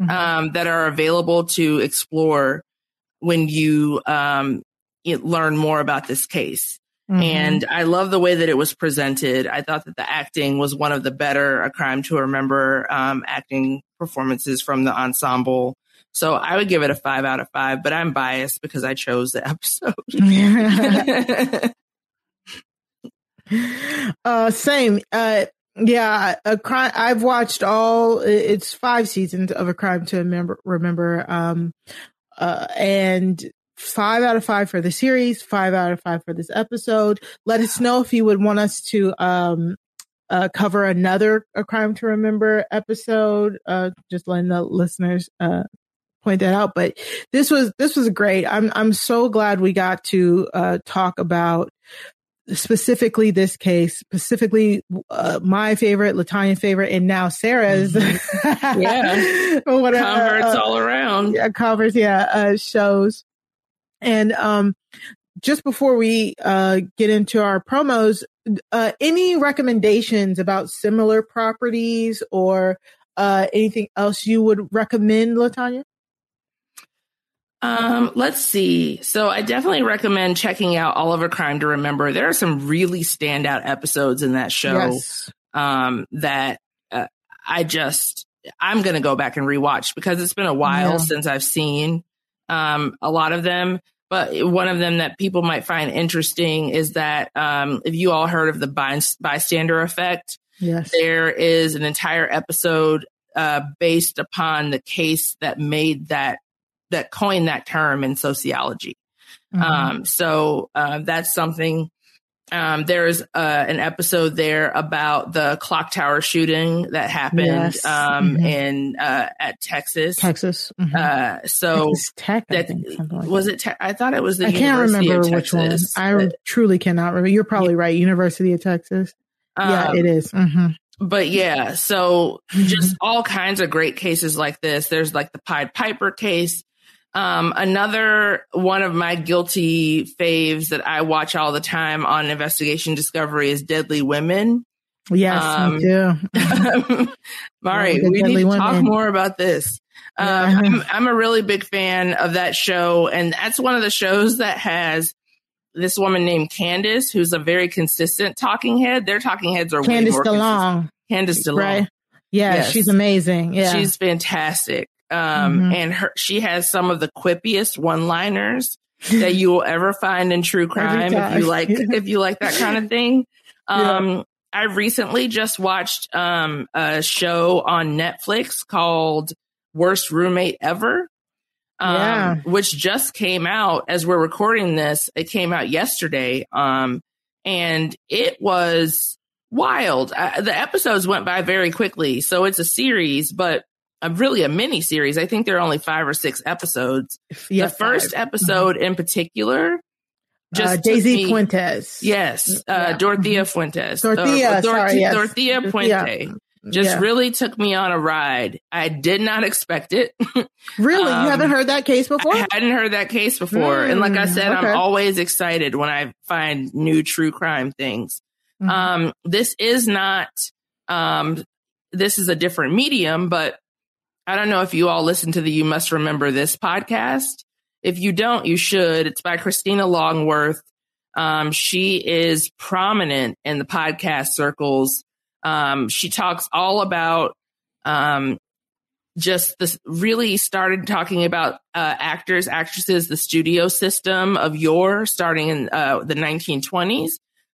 mm-hmm. um, that are available to explore when you, um, you learn more about this case. Mm-hmm. And I love the way that it was presented. I thought that the acting was one of the better A Crime to Remember um, acting performances from the ensemble. So I would give it a five out of five, but I'm biased because I chose the [laughs] episode. [laughs] uh, same. Uh, yeah, a crime. I've watched all. It's five seasons of a crime to remember. Remember, um, uh, and five out of five for the series. Five out of five for this episode. Let us know if you would want us to um uh, cover another a crime to remember episode. Uh, just letting the listeners uh, point that out. But this was this was great. I'm I'm so glad we got to uh, talk about specifically this case, specifically uh, my favorite, LaTonya favorite, and now Sarah's. Mm-hmm. [laughs] yeah, whatever, converts uh, all around. Yeah, covers. Yeah, uh, shows. And um, just before we uh, get into our promos, uh, any recommendations about similar properties or uh, anything else you would recommend, LaTonya? Um, let's see. So I definitely recommend checking out Oliver Crime to Remember. There are some really standout episodes in that show yes. um, that uh, I just I'm going to go back and rewatch because it's been a while yeah. since I've seen um, a lot of them. But one of them that people might find interesting is that um, if you all heard of the bystander effect, yes. there is an entire episode uh, based upon the case that made that that coined that term in sociology. Mm-hmm. Um, so uh, that's something. Um, there's uh, an episode there about the clock tower shooting that happened yes. um, mm-hmm. in uh, at Texas. Texas. Mm-hmm. Uh, so Texas Tech, that like was it. Te- I thought it was the. I can't remember which one. I but, truly cannot remember. You're probably yeah. right. University of Texas. yeah, it is. Mm-hmm but yeah, so just all kinds of great cases like this. There's like the Pied Piper case. Um, another one of my guilty faves that I watch all the time on Investigation Discovery is Deadly Women. Yes, um, me too. [laughs] Mari, we need to women. talk more about this. Um, yeah. I'm, I'm a really big fan of that show, and that's one of the shows that has this woman named Candice, who's a very consistent talking head. Their talking heads are more DeLong. Candice DeLong. Right. Yeah, yes. she's amazing. Yeah. She's fantastic. Um, mm-hmm. and her, she has some of the quippiest one-liners that you will ever find in true [laughs] crime. if you like, if you like that kind of [laughs] thing. Um, yeah. I recently just watched, um, a show on Netflix called Worst Roommate Ever. um, Yeah. which just came out as we're recording this. It came out yesterday. Um, and it was wild. Uh, the episodes went by very quickly. So it's a series, but uh, really a mini series. I think there are only five or six episodes. Yeah, the first five. episode in particular, just uh, Daisy me- Fuentes. Yes, uh, Yeah. Dorothea Fuentes. Dorothea, Or- sorry, yes. Dorothea. Puente. Just Yeah. really took me on a ride. I did not expect it. [laughs] Really? Um, you haven't heard that case before? I hadn't heard that case before. and like I Mm, said, okay. I'm always excited when I find new true crime things. Mhm. Um, this is not, um, this is a different medium, but I don't know if you all listen to the You Must Remember This podcast. If you don't, you should. It's by Christina Longworth. Um, she is prominent in the podcast circles. Um, she talks all about, um, just this really started talking about uh, actors, actresses, the studio system of yore starting in uh, the 1920s.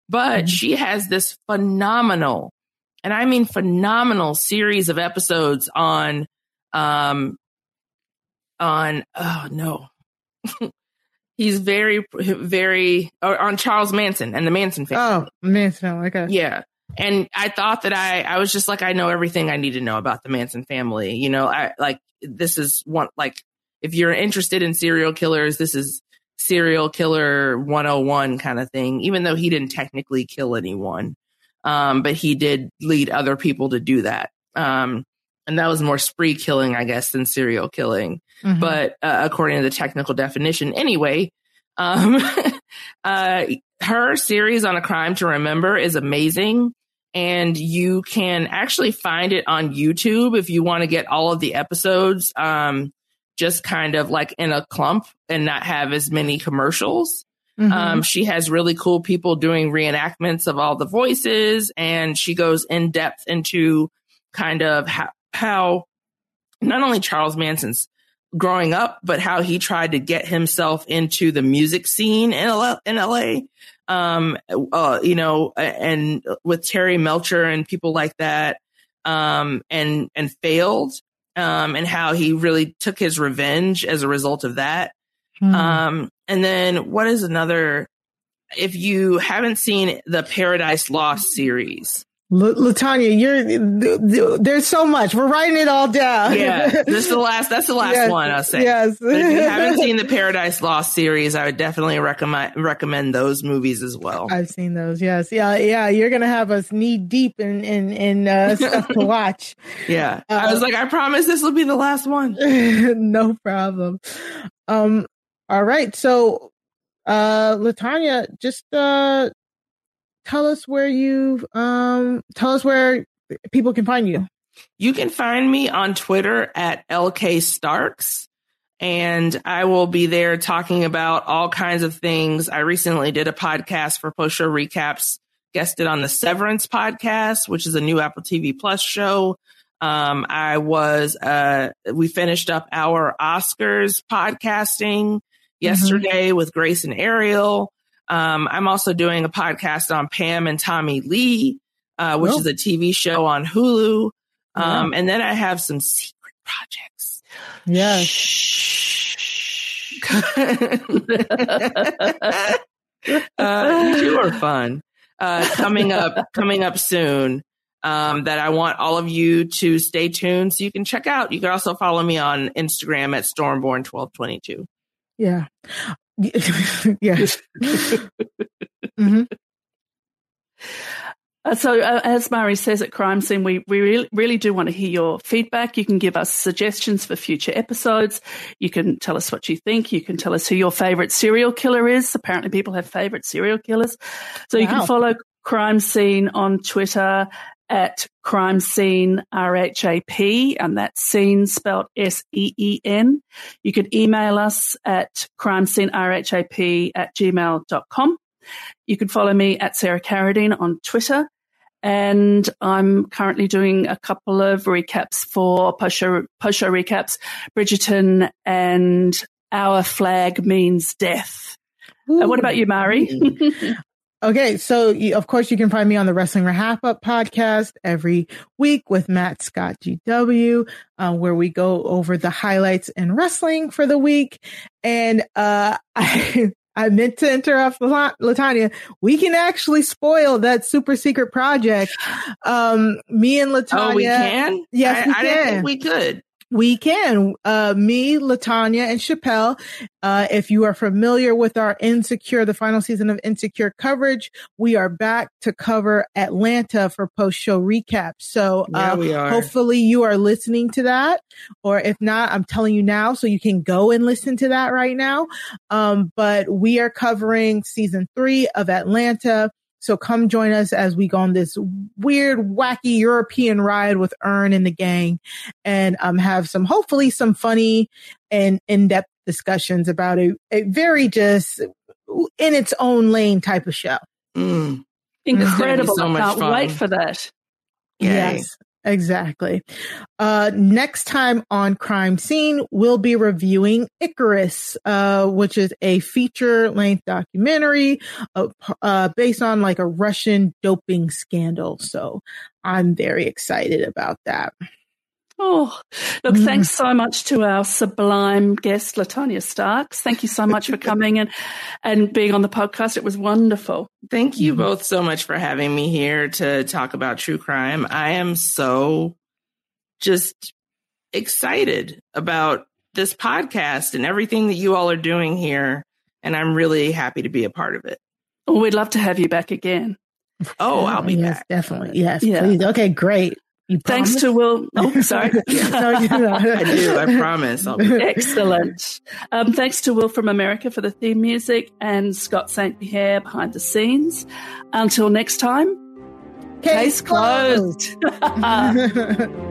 But she has this phenomenal, and I mean phenomenal series of episodes on, um, on, oh no. [laughs] He's very, very, or on Charles Manson and the Manson family. Oh, Manson. Okay. Yeah. And I thought that I, I was just like, I know everything I need to know about the Manson family. You know, I like, this is one, like, if you're interested in serial killers, this is serial killer 101 kind of thing, even though he didn't technically kill anyone. Um, but he did lead other people to do that. Um, and that was more spree killing, I guess, than serial killing Mhm. but uh, according to the technical definition anyway um [laughs] uh her series on a crime to remember is amazing and you can actually find it on youtube if you want to get all of the episodes um just kind of like in a clump and not have as many commercials Mhm. um, she has really cool people doing reenactments of all the voices, and she goes in depth into kind of how, how not only Charles Manson's growing up, but how he tried to get himself into the music scene in LA. In LA. Um, uh, you know, and with Terry Melcher and people like that, um, and and failed, um, and how he really took his revenge as a result of that. Hmm. Um, and then what is another? If you haven't seen the Paradise Lost series, L- LaTonya, you're th- th- there's so much. We're writing it all down. yeah, this is the last. That's the last Yes, one I'll say. yes. But if you [laughs] haven't seen the Paradise Lost series, I would definitely recommend recommend those movies as well. I've seen those. Yes. Yeah. Yeah. You're going to have us knee deep in, in, in uh, [laughs] stuff to watch. Yeah, I was like, I promise this will be the last one. [laughs] no problem. Um, all right. So, uh, LaTonya, just, uh, tell us where you, um, tell us where people can find you. You can find me on Twitter at LK Starks, and I will be there talking about all kinds of things. I recently did a podcast for post show recaps, guested on the Severance podcast, which is a new Apple TV Plus show. Um, I was, uh, we finished up our Oscars podcasting yesterday with Grace and Ariel. Um, I'm also doing a podcast on Pam and Tommy Lee, uh, which Oh. is a TV show on Hulu. Yeah. Um, and then I have some secret projects. Yes. [laughs] uh, you two are fun. Uh, coming up, coming up soon. Um, that I want all of you to stay tuned so you can check out. You can also follow me on Instagram at Stormborn1222. Yeah. [laughs] yes. [laughs] hmm Uh, so, uh, as Mari says at Crime Seen, we, we really, really do want to hear your feedback. You can give us suggestions for future episodes. You can tell us what you think. You can tell us who your favorite serial killer is. Apparently, people have favorite serial killers. So, you can follow Crime Seen on Twitter at Crime Seen RHAP, and that's scene spelled S E E N. You could email us at crime seen RHAP at gmail.com. You can follow me at Sarah Carradine on Twitter. And I'm currently doing a couple of recaps for post show, recaps, Bridgerton and Our Flag Means Death. Uh, what about you, Mari? [laughs] Okay, so you, of course you can find me on the Wrestling Wrap Up podcast every week with Matt Scott GW, uh, where we go over the highlights in wrestling for the week. And uh, [laughs] I I meant to interrupt LaTonya. We can actually spoil that super secret project. Um, me and LaTonya. Oh, we can. Yes, I, we I can. didn't think we could. We can. Uh, me, LaTonya, and Chappelle. Uh, if you are familiar with our Insecure, the final season of Insecure coverage, we are back to cover Atlanta for post show recap. So, Yeah, uh, we are. hopefully you are listening to that. Or if not, I'm telling you now, so you can go and listen to that right now. Um, but we are covering season three of Atlanta. So come join us as we go on this weird, wacky European ride with Earn and the gang and um, have some, hopefully some funny and in-depth discussions about a, a very just in its own lane type of show. Mm. Incredible. so much can't fun. wait for that. Yay. Yes, exactly. Uh, next time on Crime Seen, we'll be reviewing Icarus, uh, which is a feature length documentary, uh, uh, based on like a Russian doping scandal. So I'm very excited about that. Oh, look, mm. thanks so much to our sublime guest, LaTonya Starks. Thank you so much for coming and, and being on the podcast. It was wonderful. Thank you mm-hmm. both so much for having me here to talk about true crime. I am so just excited about this podcast and everything that you all are doing here. And I'm really happy to be a part of it. Oh, we'd love to have you back again. Oh, I'll be yes, back. definitely. Yes, Yeah. please. Okay, great. You Thanks to Will. Oh, [laughs] sorry. [laughs] No, you know. I do. I promise. I'll be Excellent. Um, thanks to Will from America for the theme music and Scott St. Pierre behind the scenes. Until next time, case closed. [laughs]